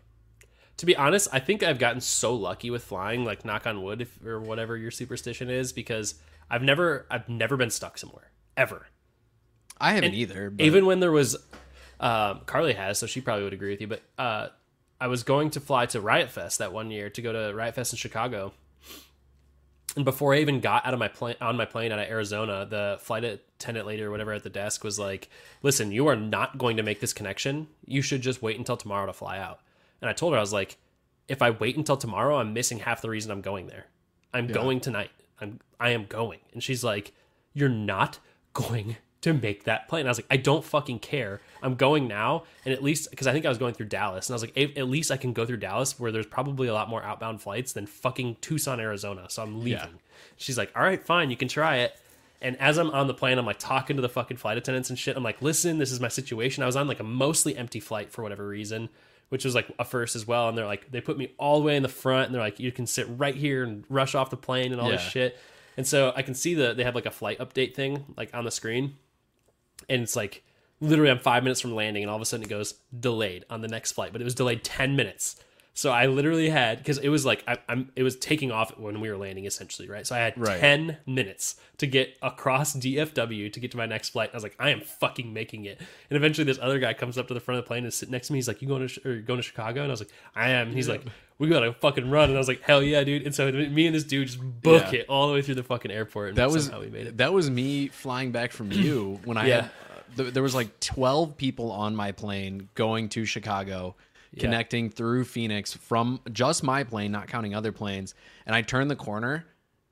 To be honest, I think I've gotten so lucky with flying, like knock on wood, if, or whatever your superstition is, because I've never I've never been stuck somewhere ever. I haven't And either. But even when there was um, Carly has, so she probably would agree with you. But uh, I was going to fly to Riot Fest that one year to go to Riot Fest in Chicago, and before I even got out of my plane on my plane out of Arizona, the flight attendant lady or whatever at the desk was like, "Listen, you are not going to make this connection. You should just wait until tomorrow to fly out." And I told her I was like, "If I wait until tomorrow, I'm missing half the reason I'm going there. I'm going tonight. I'm I am going." And she's like, "You're not going to make that plane." And I was like, "I don't fucking care. I'm going now, and at least because I think I was going through Dallas, and I was like, "At at least I can go through Dallas, where there's probably a lot more outbound flights than fucking Tucson, Arizona. So I'm leaving." She's like, "All right, fine, you can try it." And as I'm on the plane, I'm like talking to the fucking flight attendants and shit. I'm like, "Listen, this is my situation. I was on like a mostly empty flight for whatever reason." Which was like a first as well, and they're like, they put me all the way in the front, and they're like, you can sit right here and rush off the plane and all this shit. And so I can see the they have like a flight update thing like on the screen, and it's like literally I'm five minutes from landing, and all of a sudden it goes delayed on the next flight, but it was delayed ten minutes. So I literally had because it was like I, I'm it was taking off when we were landing essentially, right? So I had Right. ten minutes to get across DFW to get to my next flight. I was like, I am fucking making it. And eventually, this other guy comes up to the front of the plane and sit next to me. He's like, "You going to or going to Chicago?" And I was like, "I am." And he's like, "We gotta fucking run." And I was like, "Hell yeah, dude!" And so me and this dude just book Yeah. it all the way through the fucking airport. And that was somehow we made it. that was me flying back from you when I Yeah. had, th- there was like 12 people on my plane going to Chicago connecting through Phoenix from just my plane not counting other planes and I turn the corner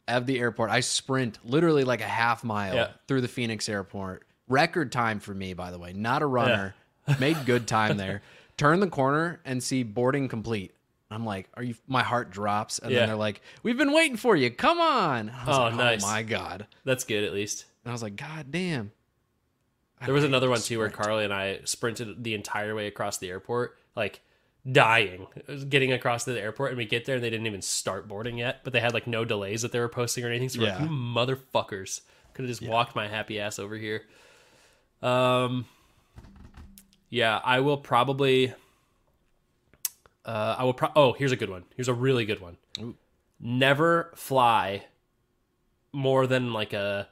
of the airport I sprint literally like a half mile Yeah. through the Phoenix airport record time for me by the way not a runner made good time there turn the corner and see boarding complete I'm like, are you? My heart drops, and Yeah. then they're like, "We've been waiting for you. Come on!" Oh, like, oh nice. Oh my god! That's good at least. And I was like, God damn. There was another one too where Carly and I sprinted the entire way across the airport, like dying, getting across to the airport, and we get there and they didn't even start boarding yet, but they had like no delays that they were posting or anything. So we're Yeah. like, you motherfuckers could have just walked my happy ass over here. Um, yeah, I will probably. Uh, I will. Pro- oh, here's a good one. Here's a really good one. Never fly more than like a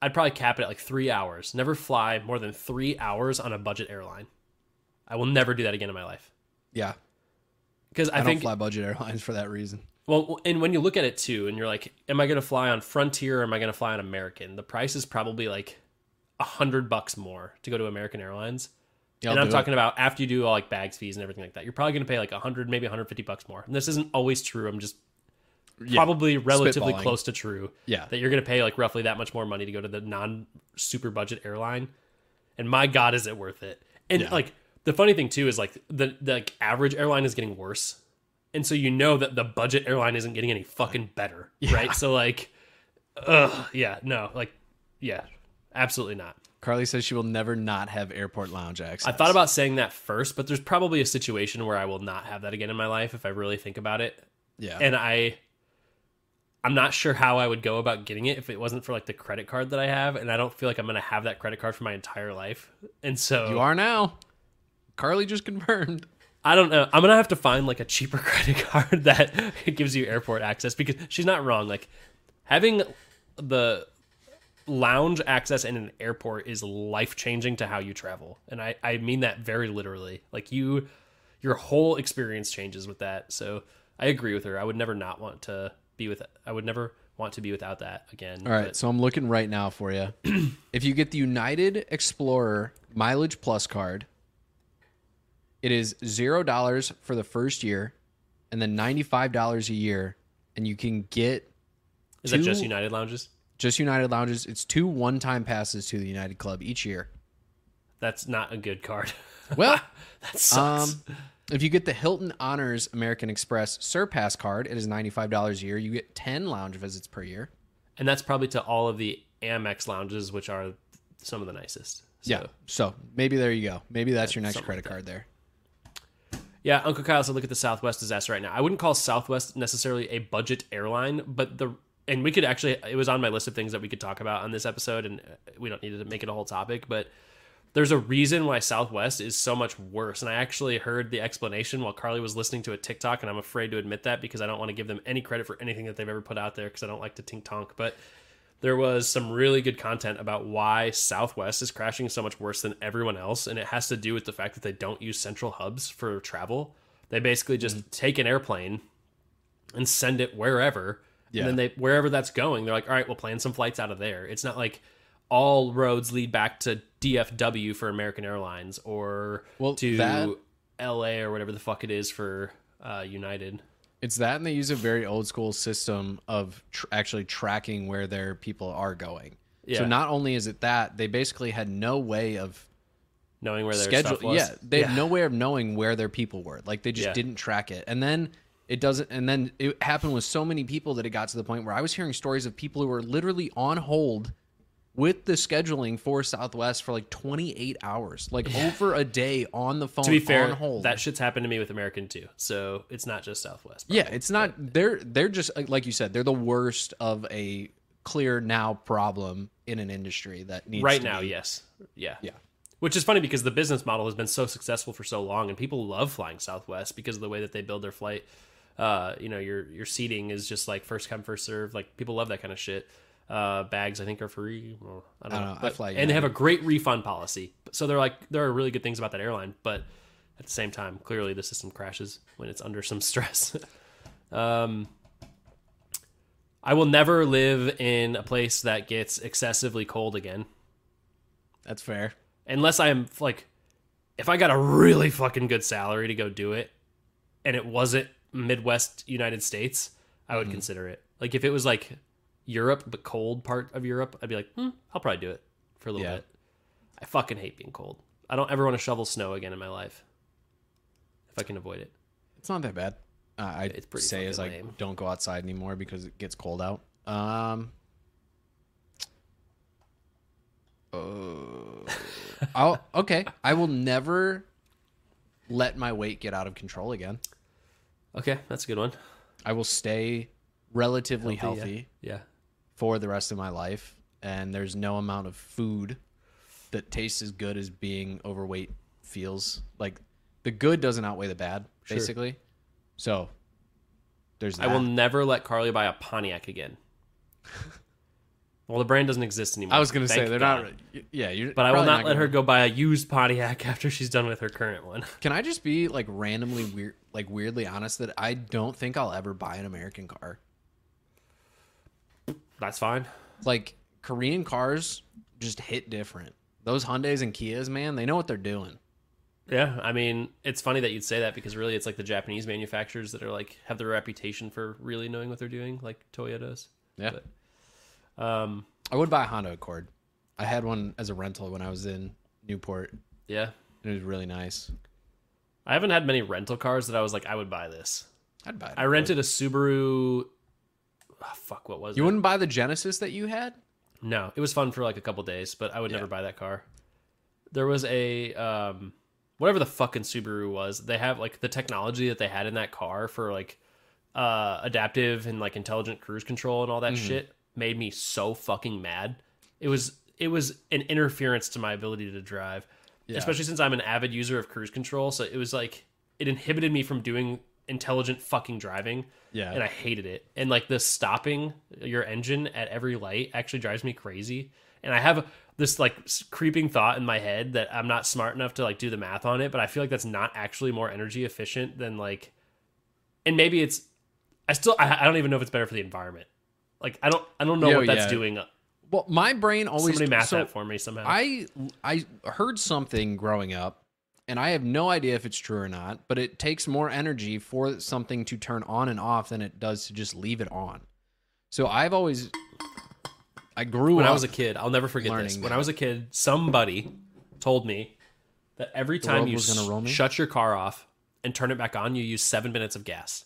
I'd probably cap it at like three hours. Never fly more than three hours on a budget airline. I will never do that again in my life Yeah. because I, I, think don't fly budget airlines for that reason. Well, and when you look at it too, and you're like, am I going to fly on Frontier or am I going to fly on American? The price is probably like a hundred bucks more to go to American Airlines. Yeah, and I'm do it. talking about after you do all like bags fees and everything like that. You're probably going to pay like a hundred, maybe 150 bucks more. And this isn't always true. I'm just probably relatively close to true. Yeah. that you're going to pay like roughly that much more money to go to the non super budget airline. And my God, is it worth it? And Yeah. like the funny thing too is like the the like, average airline is getting worse, and so you know that the budget airline isn't getting any fucking better, right? So like, ugh, yeah, no, like, yeah, absolutely not. Carly says she will never not have airport lounge access. I thought about saying that first, but there's probably a situation where I will not have that again in my life if I really think about it. yeah. and I I'm not sure how I would go about getting it if it wasn't for like the credit card that I have and I don't feel like I'm going to have that credit card for my entire life. And so you are now. Carly just confirmed. I don't know. I'm going to have to find like a cheaper credit card that gives you airport access because she's not wrong. Like having the lounge access in an airport is life changing to how you travel. And I I mean that very literally. Like you your whole experience changes with that. So I agree with her. I would never not want to be with I would never want to be without that again. All right, But so I'm looking right now for you. if you get the United Explorer Mileage Plus card, it is zero dollars for the first year, and then ninety five dollars a year, and you can get is that just United Lounges? just United lounges. It's two one time passes to the United Club each year. That's not a good card. Well, that sucks. um, if you get the Hilton Honors American Express Surpass card, it is ninety five dollars a year. You get ten lounge visits per year. and that's probably to all of the Amex lounges which are some of the nicest. So, Yeah. So maybe there you go. Maybe that's your next credit like card there. Yeah, Uncle Kyle said look at the Southwest disaster right now. I wouldn't call Southwest necessarily a budget airline, but the and we could actually it was on my list of things that we could talk about on this episode and uh, we don't need to make it a whole topic, but there's a reason why Southwest is so much worse. And I actually heard the explanation while Carly was listening to a TikTok, and I'm afraid to admit that because I don't want to give them any credit for anything that they've ever put out there because I don't like to tink tonk. But there was some really good content about why Southwest is crashing so much worse than everyone else, and it has to do with the fact that they don't use central hubs for travel. They basically just take an airplane and send it wherever, Yeah. and then they wherever that's going, they're like, all right, we'll plan some flights out of there. It's not like all roads lead back to DFW for American Airlines or Well, to that- LA or whatever the fuck it is for uh, United. It's that, and they use a very old school system of tr- actually tracking where their people are going. Yeah. So not only is it that they basically had no way of Knowing where their schedule. stuff was. Yeah, they had no way of knowing where their people were. Like they just Yeah. didn't track it, and then it doesn't. And then it happened with so many people that it got to the point where I was hearing stories of people who were literally on hold with the scheduling for Southwest for like 28 hours, like over a day on the phone. to be fair, on hold. that shit's happened to me with American too. So it's not just Southwest. Yeah, it's not. They're they're just like- you said. They're the worst of a clear now problem in an industry that needs right now, be- yes, yeah, Yeah. Which is funny because the business model has been so successful for so long, and people love flying Southwest because of the way that they build their flight. Uh, you know, your your seating is just like first come first serve. Like people love that kind of shit. Uh, bags I think are free. I don't, I know, don't know. I But- fly and they have a great refund policy. So they're like there are really good things about that airline, but at the same time, clearly the system crashes when it's under some stress. um, I will never live in a place that gets excessively cold again That's fair. unless I'm like, if I got a really fucking good salary to go do it, and it wasn't Midwest United States, I would consider it. Like if it was like Europe but cold part of Europe, I'd be like, hmm, I'll probably do it for a little Yeah. bit. I fucking hate being cold. I don't ever want to shovel snow again in my life if I can avoid it. It's not that bad. Uh, I It's pretty say is like don't go outside anymore because it gets cold out. Um. Uh, okay. I will never let my weight get out of control again. Okay, that's a good one. I will stay relatively Healthy, yeah. healthy Yeah. For the rest of my life, and there's no amount of food that tastes as good as being overweight feels. Like the good doesn't outweigh the bad, Sure. basically. So there's I will never let Carly buy a Pontiac again. Well, the brand doesn't exist anymore. I was gonna say they're God. not. Yeah, you're. But I will probably not let gonna- her go buy a used Pontiac after she's done with her current one. Can I just be like randomly weird, like weirdly honest that I don't think I'll ever buy an American car. That's fine. Like Korean cars just hit different. Those Hyundai's and Kias, man, they know what they're doing. Yeah, I mean, it's funny that you'd say that because really, it's like the Japanese manufacturers that are like have the reputation for really knowing what they're doing, like Toyotas. Yeah, But, um, I would buy a Honda Accord. I had one as a rental when I was in Newport, yeah, and it was really nice. I haven't had many rental cars that I was like, I would buy this. I'd buy it. I rented a Subaru. Oh, fuck, what was You it? wouldn't buy the Genesis that you had? No, it was fun for like a couple days, but I would never buy that car. There was a um whatever the fucking Subaru was. They have like the technology that they had in that car for like uh adaptive and like intelligent cruise control and all that shit made me so fucking mad. It was it was an interference to my ability to drive. Especially since I'm an avid user of cruise control, so it was like it inhibited me from doing intelligent fucking driving. Yeah. And I hated it. And like the stopping your engine at every light actually drives me crazy. And I have this like creeping thought in my head that I'm not smart enough to like do the math on it, but I feel like that's not actually more energy efficient than like and maybe it's I still I, I don't even know if it's better for the environment. Like I don't I don't know Yo, what that's yeah. doing. Uh, well, my brain always Somebody math so that for me somehow. I I heard something growing up, and I have no idea if it's true or not. But it takes more energy for something to turn on and off than it does to just leave it on. So I've always I grew when. I was a kid, I'll never forget this. When that. I was a kid, somebody told me that every time you roll shut your car off and turn it back on, you use seven minutes of gas.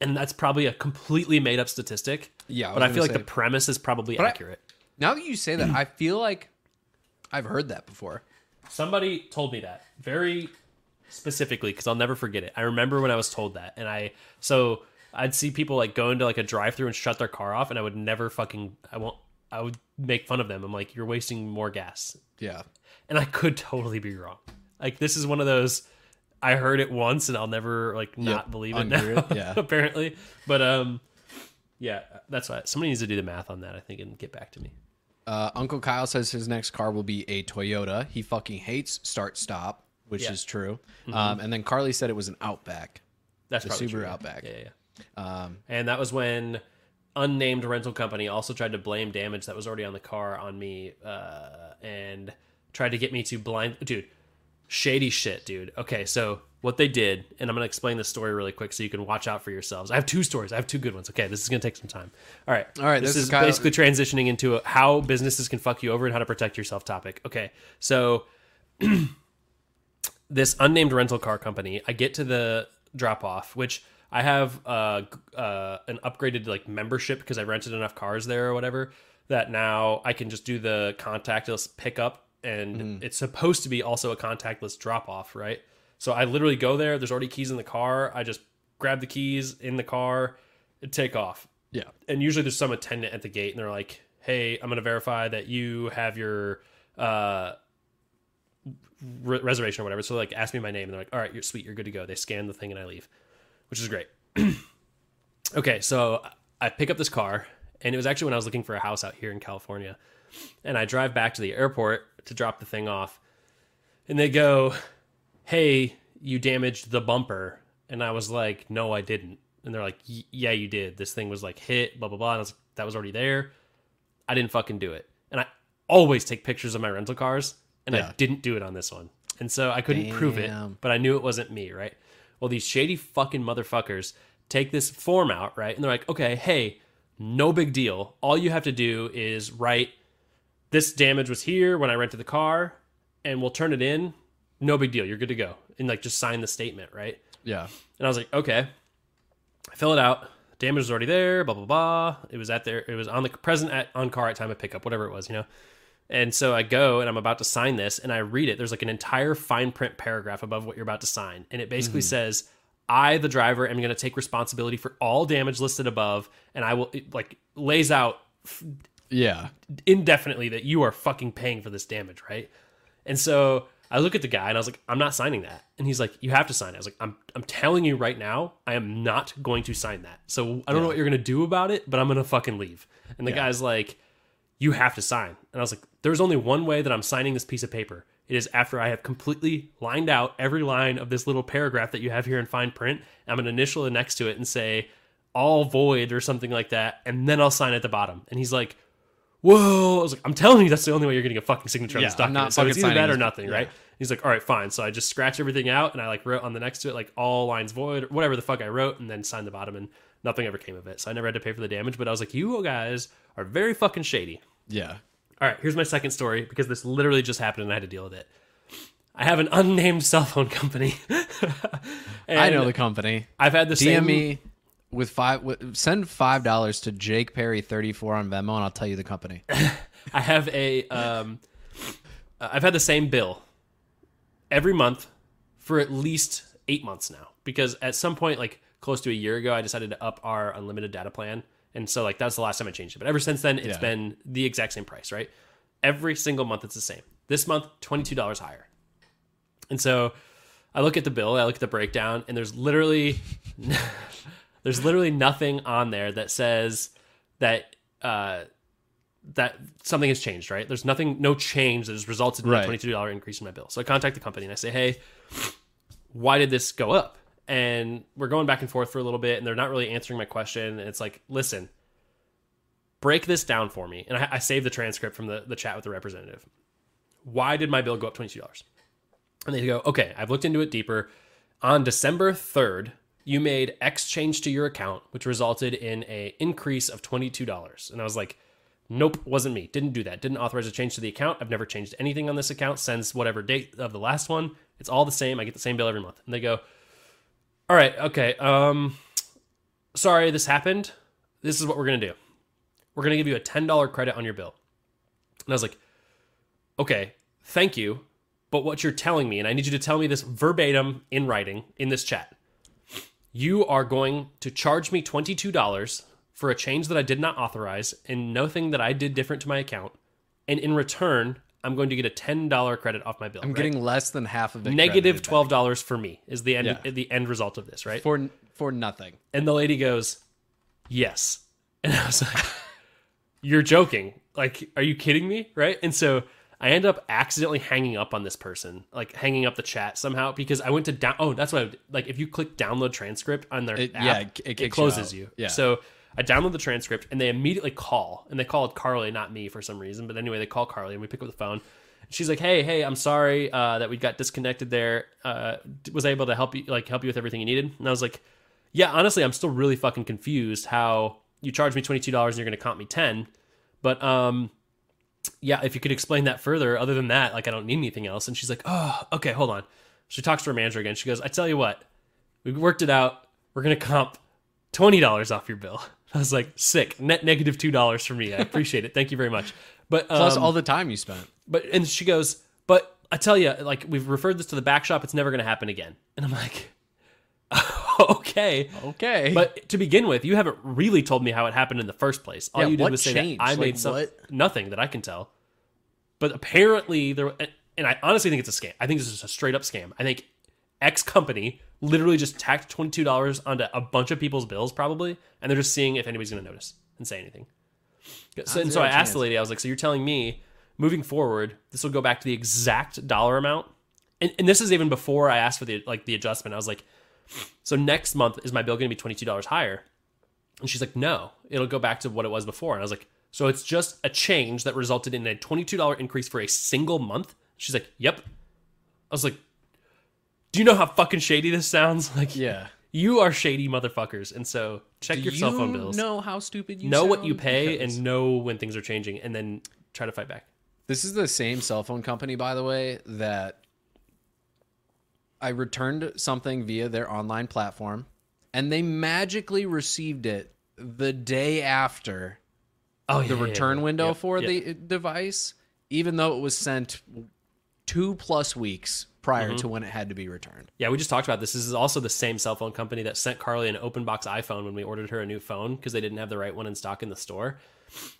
And that's probably a completely made up statistic. Yeah, I but I feel like say- the premise is probably I- accurate. now that you say that, I feel like I've heard that before. Somebody told me that very specifically because I'll never forget it. I remember when I was told that, and I so I'd see people like go into like a drive-through and shut their car off, and I would never fucking I won't I would make fun of them. I'm like, you're wasting more gas, Yeah, and I could totally be wrong. Like this is one of those I heard it once and I'll never like not Yep, believe it now. it, yeah. apparently, but um, yeah, that's why somebody needs to do the math on that. I think and get back to me. Uh, Uncle Kyle says his next car will be a Toyota. He fucking hates start stop, which Yeah. is true. Um, and then Carly said it was an Outback. That's The probably Subaru true. Outback. Yeah, yeah. yeah. Um, and that was when unnamed rental company also tried to blame damage that was already on the car on me, uh, and tried to get me to blind, dude. Shady shit, dude. Okay, so what they did, and I'm gonna explain the story really quick so you can watch out for yourselves. I have two stories. I have two good ones. Okay, this is gonna take some time. All right, All right, This, this is is Kyle- basically transitioning into a how businesses can fuck you over and how to protect yourself topic. Okay, so this unnamed rental car company. I get to the drop off, which I have uh, uh, an upgraded like membership because I rented enough cars there or whatever that now I can just do the contactless pickup and it's supposed to be also a contactless drop off, right? So I literally go there. There's already keys in the car. I just grab the keys in the car and take off Yeah, and usually there's some attendant at the gate and they're like hey i'm going to verify that you have your uh re- reservation or whatever so like ask me my name and they're like all right you're sweet you're good to go they scan the thing and i leave which is great okay so i pick up this car and it was actually when i was looking for a house out here in california and i drive back to the airport to drop the thing off. And they go hey you damaged the bumper. And i was like no i didn't. And they're like yeah you did. This thing was like hit blah blah blah. And I was like, that was already there. I didn't fucking do it. And i always take pictures of my rental cars and i didn't do it on this one. And so i couldn't prove it but i knew it wasn't me right? Well these shady fucking motherfuckers take this form out right? And they're like okay hey no big deal. All you have to do is write this damage was here when I rented the car, and we'll turn it in. No big deal. You're good to go. And like just sign the statement, right? yeah. And I was like, okay. I fill it out. Damage was already there. Blah blah blah. It was at there. It was on the present at on car at time of pickup, whatever it was, you know. And so I go and I'm about to sign this, and I read it. There's like an entire fine print paragraph above what you're about to sign, and it basically mm-hmm. says, "I, the driver, am going to take responsibility for all damage listed above, and I will." It, like lays out Yeah. indefinitely that you are fucking paying for this damage, right? And so I look at the guy and I was like, I'm not signing that. And he's like, You have to sign it. I was like, I'm I'm telling you right now, I am not going to sign that. So I don't know what you're gonna do about it, but I'm gonna fucking leave. And the guy's like, you have to sign. And I was like, there's only one way that I'm signing this piece of paper. It is after I have completely lined out every line of this little paragraph that you have here in fine print. I'm going to initial it next to it and say, all void or something like that. And then I'll sign at the bottom. And he's like, whoa. I was like, I'm telling you, that's the only way you're getting a fucking signature on Yeah, this I'm not so it's fucking either that or nothing, yeah. right? He's like, all right, fine. So I just scratch everything out and I like wrote on the next to it, like all lines void, or whatever the fuck I wrote, and then signed the bottom, and nothing ever came of it. So I never had to pay for the damage. But I was like, you guys are very fucking shady. Yeah. All right, here's my second story because this literally just happened and I had to deal with it. I have an unnamed cell phone company. I know the company. I've had the DM same. me with five. With, send five dollars to Jake Perry thirty four on Venmo, and I'll tell you the company. I have a. Um, uh, I've had the same bill every month for at least eight months now because at some point, like close to a year ago, I decided to up our unlimited data plan, and so like that's the last time I changed it. But ever since then, it's Yeah. been the exact same price, right? Every single month, it's the same. This month, twenty two dollars higher, and so I look at the bill, I look at the breakdown, and there's literally there's literally nothing on there that says that uh, that something has changed, right? There's nothing, no change that has resulted in Right. a twenty-two dollar increase in my bill. So I contact the company and I say, "Hey, why did this go up?" And we're going back and forth for a little bit, and they're not really answering my question. And it's like, listen, break this down for me. And I, I saved the transcript from the, the chat with the representative. Why did my bill go up twenty-two dollars? And they go, okay, I've looked into it deeper. On December 3rd, you made X change to your account, which resulted in a increase of $22. And I was like, nope, wasn't me. Didn't do that. Didn't authorize a change to the account. I've never changed anything on this account since whatever date of the last one. It's all the same. I get the same bill every month. And they go, all right, okay, um, sorry this happened. This is what we're going to do. We're going to give you a $10 credit on your bill. And I was like, okay, thank you. But what you're telling me, and I need you to tell me this verbatim in writing in this chat, you are going to charge me $22 for a change that I did not authorize and nothing that I did different to my account. And in return, I'm going to get a $10 credit off my bill. I'm right? getting less than half of it. negative twelve dollars for me is the end Yeah. the end result of this, right? for for nothing. And the lady goes, "Yes," and I was like, "You're joking? Like, are you kidding me?" Right? And so I end up accidentally hanging up on this person, like hanging up the chat somehow because I went to down. Oh, that's what I would, like. If you click download transcript on their It- app, yeah, it- it it, kicks you closes you. Yeah. So I download the transcript and they immediately call and they called Carly, not me for some reason. But anyway, they call Carly and we pick up the phone. She's like, "Hey, hey, I'm sorry uh, that we got disconnected there. Uh, was I able to help you, like, help you with everything you needed?" And I was like, "Yeah, honestly, I'm still really fucking confused how you charged me twenty two dollars and you're going to comp me ten, but um, yeah, if you could explain that further. Other than that, like, I don't need anything else." And she's like, "Oh, okay, hold on." She talks to her manager again. She goes, "I tell you what, we worked it out. We're going to comp twenty dollars off your bill." I was like, "Sick, net negative two dollars for me. I appreciate it. Thank you very much." But Plus um, all the time you spent. but and she goes, but I tell you, like we've referred this to the back shop. It's never going to happen again. And I'm like, okay. Okay. But to begin with, you haven't really told me how it happened in the first place. All Yeah, you did was say changed? that I Like, made some what? nothing that I can tell. But apparently there, and I honestly think it's a scam. I think this is a straight up scam. I think X company literally just tacked twenty two dollars onto a bunch of people's bills, probably, and they're just seeing if anybody's going to notice and say anything. So, and so I asked the lady, I was like, so you're telling me moving forward, this will go back to the exact dollar amount? And, and this is even before I asked for the like the adjustment. I was like, so next month is my bill going to be twenty two dollars higher? And she's like, no, it'll go back to what it was before. And I was like, so it's just a change that resulted in a twenty two dollar increase for a single month? She's like, yep. I was like, do you know how fucking shady this sounds? Like, yeah. you are shady motherfuckers. And so check Do your cell phone bills. Know how stupid you know what you pay Because- and know when things are changing, and then try to fight back. This is the same cell phone company, by the way, that I returned something via their online platform and they magically received it the day after Oh, the return window for the. the device, even though it was sent two plus weeks prior Mm-hmm. to when it had to be returned. Yeah, we just talked about this. This is also the same cell phone company that sent Carly an open box iPhone when we ordered her a new phone because they didn't have the right one in stock in the store.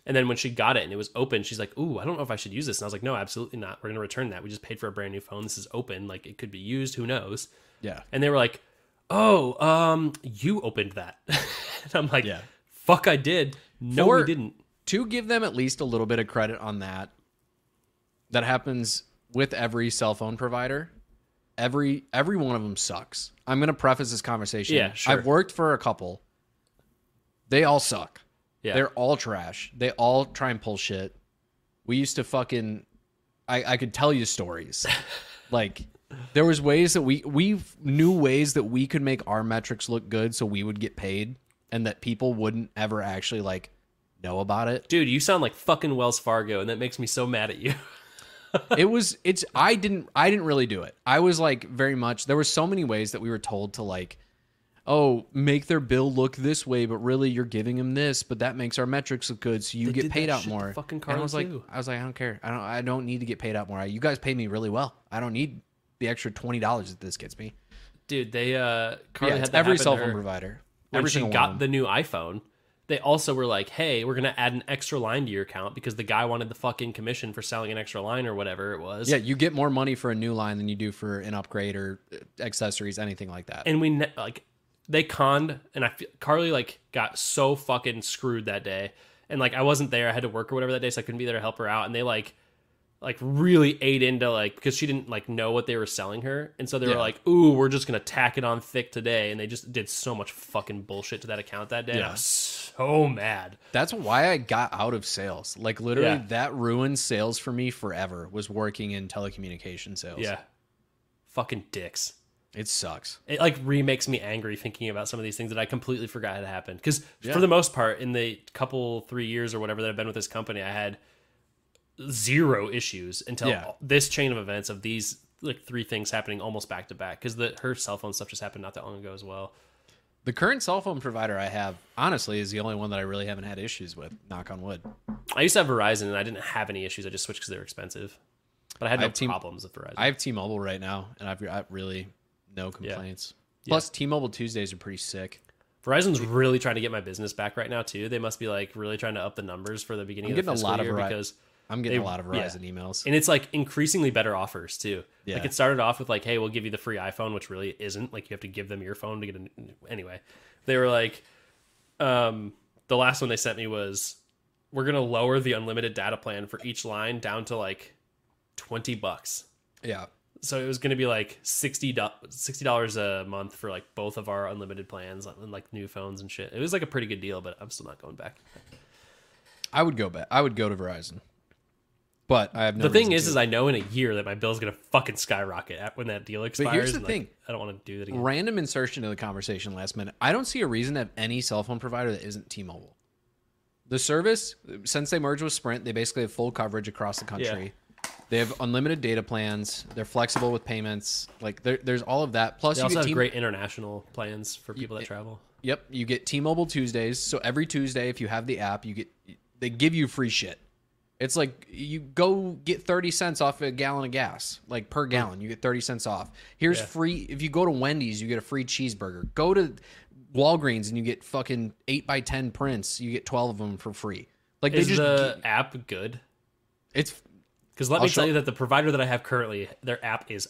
And then when she got it and it was open, she's like, "Ooh, I don't know if I should use this." And I was like, "No, absolutely not. We're going to return that. We just paid for a brand new phone. This is open. Like it could be used. Who knows?" Yeah. And they were like, "Oh, um, you opened that." and I'm like, Yeah. "Fuck, I did. No, For- we didn't." to give them at least a little bit of credit on that. That happens with every cell phone provider. Every every one of them sucks. I'm gonna preface this conversation. Yeah, sure. I've worked for a couple. They all suck. Yeah. They're all trash. They all try and pull shit. We used to fucking I, I could tell you stories. like there was ways that we we knew ways that we could make our metrics look good so we would get paid and that people wouldn't ever actually like know about it. Dude, you sound like fucking Wells Fargo, and that makes me so mad at you. it was it's I didn't I didn't really do it. I was like very much there were so many ways that we were told to like oh, make their bill look this way, but really you're giving them this, but that makes our metrics look good, so you They get paid out more. fucking and I was like, too. I was like, I don't care. I don't. I don't need to get paid out more. You guys pay me really well. I don't need the extra twenty dollars that this gets me. Dude, they uh Carly yeah, had every cell phone provider. when every she got the new iPhone. They also were like, "Hey, we're gonna add an extra line to your account because the guy wanted the fucking commission for selling an extra line or whatever it was." Yeah, you get more money for a new line than you do for an upgrade or uh, accessories, anything like that. and we ne- like they conned and i feel carly like got so fucking screwed that day and like i wasn't there i had to work or whatever that day so i couldn't be there to help her out and they like like really ate into like because she didn't like know what they were selling her and so they Yeah. were like ooh we're just gonna tack it on thick today and they just did so much fucking bullshit to that account that day Yeah. was so mad That's why I got out of sales. Like literally, Yeah. that ruined sales for me forever. Was working in telecommunication sales. yeah fucking dicks it sucks. it like remakes me angry thinking about some of these things that I completely forgot had happened. Because for the most part, in the couple three years or whatever that I've been with this company, I had zero issues until Yeah. this chain of events of these like three things happening almost back to back. Because the her cell phone stuff just happened not that long ago as well. The current cell phone provider I have, honestly, is the only one that I really haven't had issues with. Knock on wood. I used to have Verizon and I didn't have any issues. I just switched because they were expensive. But I had no have T- problems with Verizon. I have T-Mobile right now, and I've got really no complaints. Plus, T-Mobile Tuesdays are pretty sick. Verizon's really trying to get my business back right now too. They must be like really trying to up the numbers for the beginning I'm of the getting a fiscal lot of year Veri- because I'm getting They- a lot of yeah. Verizon emails. and it's like increasingly better offers too. Yeah. Like it started off with like, hey, we'll give you the free iPhone, which really isn't. Like you have to give them your phone to get a anyway. They were like, um, the last one they sent me was, we're gonna lower the unlimited data plan for each line down to like twenty bucks. yeah, So it was gonna be like 60 dollars a month for like both of our unlimited plans and like new phones and shit. It was like a pretty good deal, but I'm still not going back. I would go back. I would go to Verizon, but I have no. the thing is, to. is I know in a year that my bill is gonna fucking skyrocket at, when that deal expires. But here's the and, like, thing. I don't want to do that again. random insertion to the conversation last minute. I don't see a reason to have any cell phone provider that isn't T-Mobile. The service, since they merged with Sprint, they basically have full coverage across the country. They have unlimited data plans. They're flexible with payments. Like there, there's all of that. Plus, They you also have T- great international plans for people that travel. Yep, you get T-Mobile Tuesdays. So every Tuesday, if you have the app, you get they give you free shit. It's like you go get 30 cents off a gallon of gas, like per hmm. gallon, you get 30 cents off. Here's Yeah. free if you go to Wendy's, you get a free cheeseburger. Go to Walgreens and you get fucking 8 by 10 prints, you get 12 of them for free. Like they Is just the app good? it's Because let I'll me tell you that the provider that I have currently, their app is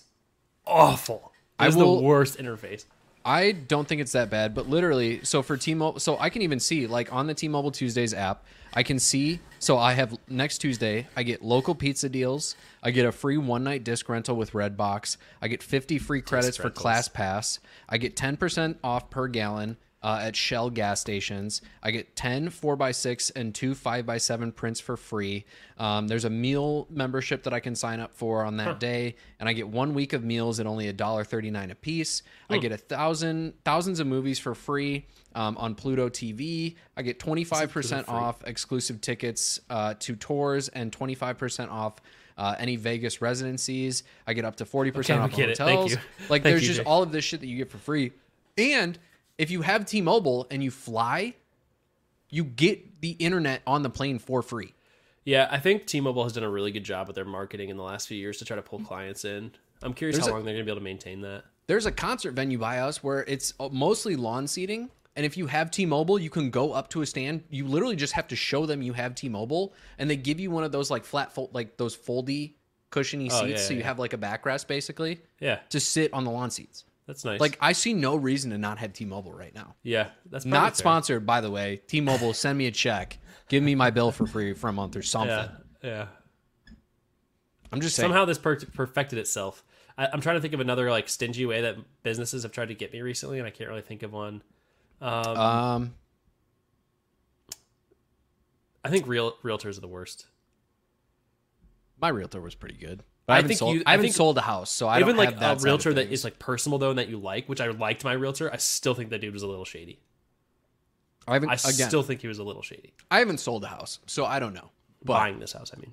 awful. I It's the worst interface. I don't think it's that bad, but literally, so for T-Mobile, so I can even see like on the T-Mobile Tuesdays app, I can see. So I have next Tuesday, I get local pizza deals. I get a free one night disc rental with Redbox. I get 50 free credits for rentals. Class Pass. I get 10% off per gallon. Uh, at Shell gas stations, I get 10 4x6 and two 5x7 prints for free. Um, there's a meal membership that I can sign up for on that day, and I get one week of meals at only $1.39 a piece. I get a thousand thousands of movies for free um, on Pluto TV. I get 25% off exclusive tickets uh, to tours and 25% off uh, any Vegas residencies. I get up to 40% Okay, off hotels. Like Thank there's you, just Jake. all of this shit that you get for free. And if you have T-Mobile and you fly, you get the internet on the plane for free. Yeah, I think T-Mobile has done a really good job with their marketing in the last few years to try to pull clients in. I'm curious There's how a- long they're going to be able to maintain that. There's a concert venue by us where it's uh, mostly lawn seating. And if you have T-Mobile, you can go up to a stand. You literally just have to show them you have T-Mobile, and they give you one of those like flat, fold, like those foldy, cushiony seats, Oh, yeah, so you yeah. have like a backrest basically Yeah, to sit on the lawn seats. That's nice. Like I see no reason to not have T-Mobile right now. yeah, that's Not fair. sponsored, by the way. T-Mobile, send me a check. Give me my bill for free for a month or something. Yeah, yeah. I'm just saying. Somehow this per- perfected itself. I, I'm trying to think of another like stingy way that businesses have tried to get me recently, and I can't really think of one. Um, um, I think real realtors are the worst. my realtor was pretty good. But I, I haven't think sold. you- I I haven't think- sold a house, so I Even don't like that a realtor that is like personable though, and that you like, which I liked my realtor. I still think that dude was a little shady. I haven't I again. still think he was a little shady. I haven't sold a house, so I don't know. But Buying this house, I mean.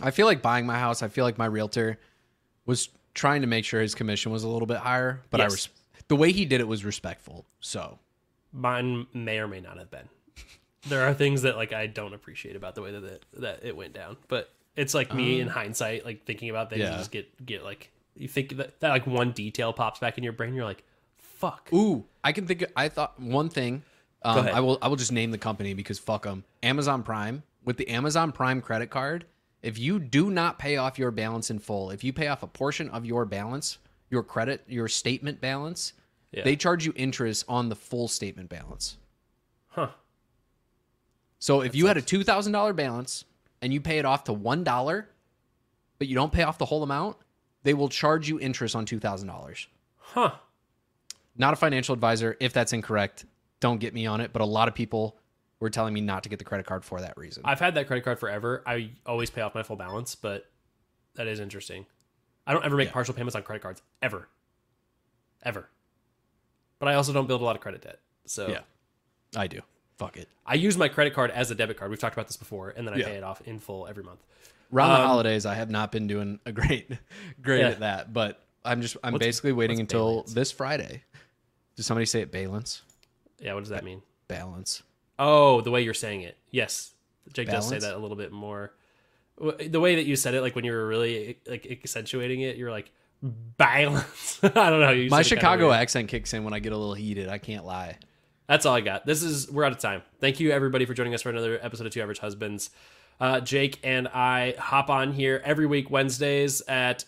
I feel like buying my house. I feel like my realtor was trying to make sure his commission was a little bit higher, but I Yes. res- the way he did it was respectful. So Mine may or may not have been. There are things that like I don't appreciate about the way that it, that it went down, but it's like me in hindsight, like thinking about things, yeah. and just get get like you think that, that like one detail pops back in your brain, you're like, fuck. Ooh, I can think. Of, I thought one thing. Um. I will. I will just name the company because fuck them. Amazon Prime with the Amazon Prime credit card. If you do not pay off your balance in full, if you pay off a portion of your balance, your credit, your statement balance, Yeah. they charge you interest on the full statement balance. Huh. So if you had a two thousand dollar balance and you pay it off to one dollar, but you don't pay off the whole amount, they will charge you interest on two thousand dollars. Huh. Not a financial advisor. If that's incorrect, don't get me on it. But a lot of people were telling me not to get the credit card for that reason. I've had that credit card forever. I always pay off my full balance, but that is interesting. I don't ever make partial payments on credit cards ever, ever. But I also don't build a lot of credit debt, so yeah, I do. Fuck it. I use my credit card as a debit card. We've talked about this before, and then I Yeah. pay it off in full every month. Around the Um, holidays, I have not been doing a great, great Yeah. at that. But I'm just, I'm What's- basically waiting what's until balance? this Friday. Did somebody say it? Balance, Yeah, what does that mean? balance. Oh, the way you're saying it. Yes, Jake does say that a little bit more. W- The way that you said it, like when you were really like accentuating it, you're like balance. I don't know. You My said it kinda Chicago weird. accent kicks in when I get a little heated. I can't lie. That's all I got. This is we're out of time. Thank you everybody for joining us for another episode of Two Average Husbands. Uh, Jake and I hop on here every week Wednesdays at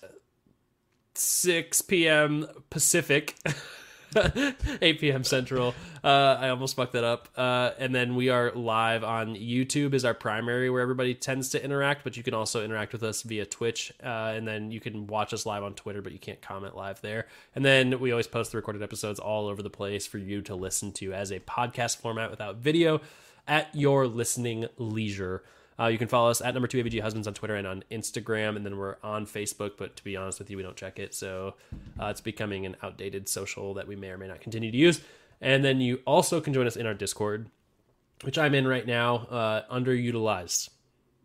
6 p.m. Pacific, 8 p.m. Central. Uh, I almost fucked that up. Uh, and then we are live on YouTube is our primary where everybody tends to interact, but you can also interact with us via Twitch. Uh, and then you can watch us live on Twitter, but you can't comment live there. And then we always post the recorded episodes all over the place for you to listen to as a podcast format without video at your listening leisure. Uh, you can follow us at number two AVG Husbands on Twitter and on Instagram, and then we're on Facebook. But to be honest with you, we don't check it, so uh, it's becoming an outdated social that we may or may not continue to use. And then you also can join us in our Discord, which I'm in right now, uh, underutilized.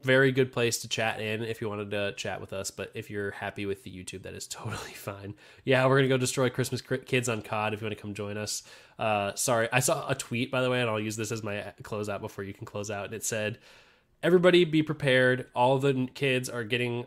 Very good place to chat in if you wanted to chat with us. But if you're happy with the YouTube, that is totally fine. Yeah, we're gonna go destroy Christmas kids on COD. If you want to come join us, uh, sorry, I saw a tweet by the way, and I'll use this as my closeout before you can close out. And it said, "Everybody be prepared. All the kids are getting."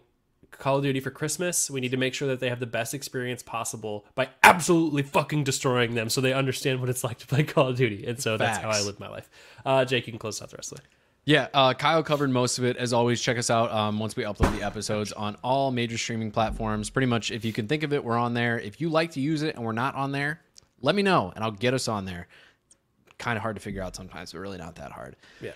Call of Duty for Christmas. We need to make sure that they have the best experience possible by absolutely fucking destroying them so they understand what it's like to play Call of Duty. And so that's how I live my life. Uh, Jake, you can close out the rest of the. Yeah, uh, Kyle covered most of it. As always, check us out um, once we upload the episodes on all major streaming platforms. Pretty much, if you can think of it, we're on there. If you like to use it and we're not on there, let me know and I'll get us on there. Kind of hard to figure out sometimes, but really not that hard. Yeah.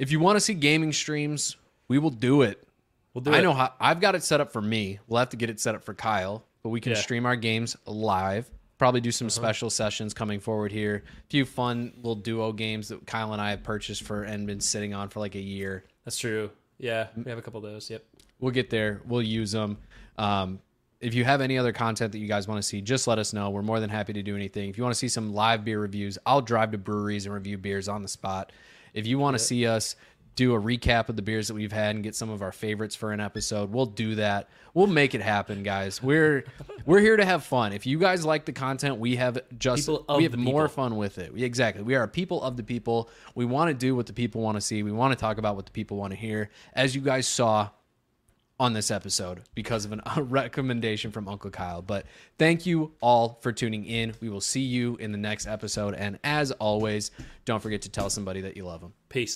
If you want to see gaming streams, we will do it. We'll do I it. know how I've got it set up for me. We'll have to get it set up for Kyle, but we can Yeah. stream our games live. Probably do some Uh-huh. special sessions coming forward here. A few fun little duo games that Kyle and I have purchased for and been sitting on for like a year. That's true. Yeah, we have a couple of those. Yep. We'll get there. We'll use them. Um, if you have any other content that you guys want to see, just let us know. We're more than happy to do anything. If you want to see some live beer reviews, I'll drive to breweries and review beers on the spot. If you want to see us do a recap of the beers that we've had and get some of our favorites for an episode, we'll do that. We'll make it happen, guys. We're we're here to have fun. If you guys like the content, we have just we have more fun with it. We- Exactly. We are a people of the people. We want to do what the people want to see. We want to talk about what the people want to hear. As you guys saw, on this episode because of a recommendation from Uncle Kyle. But thank you all for tuning in. We will see you in the next episode. And as always, don't forget to tell somebody that you love them. Peace.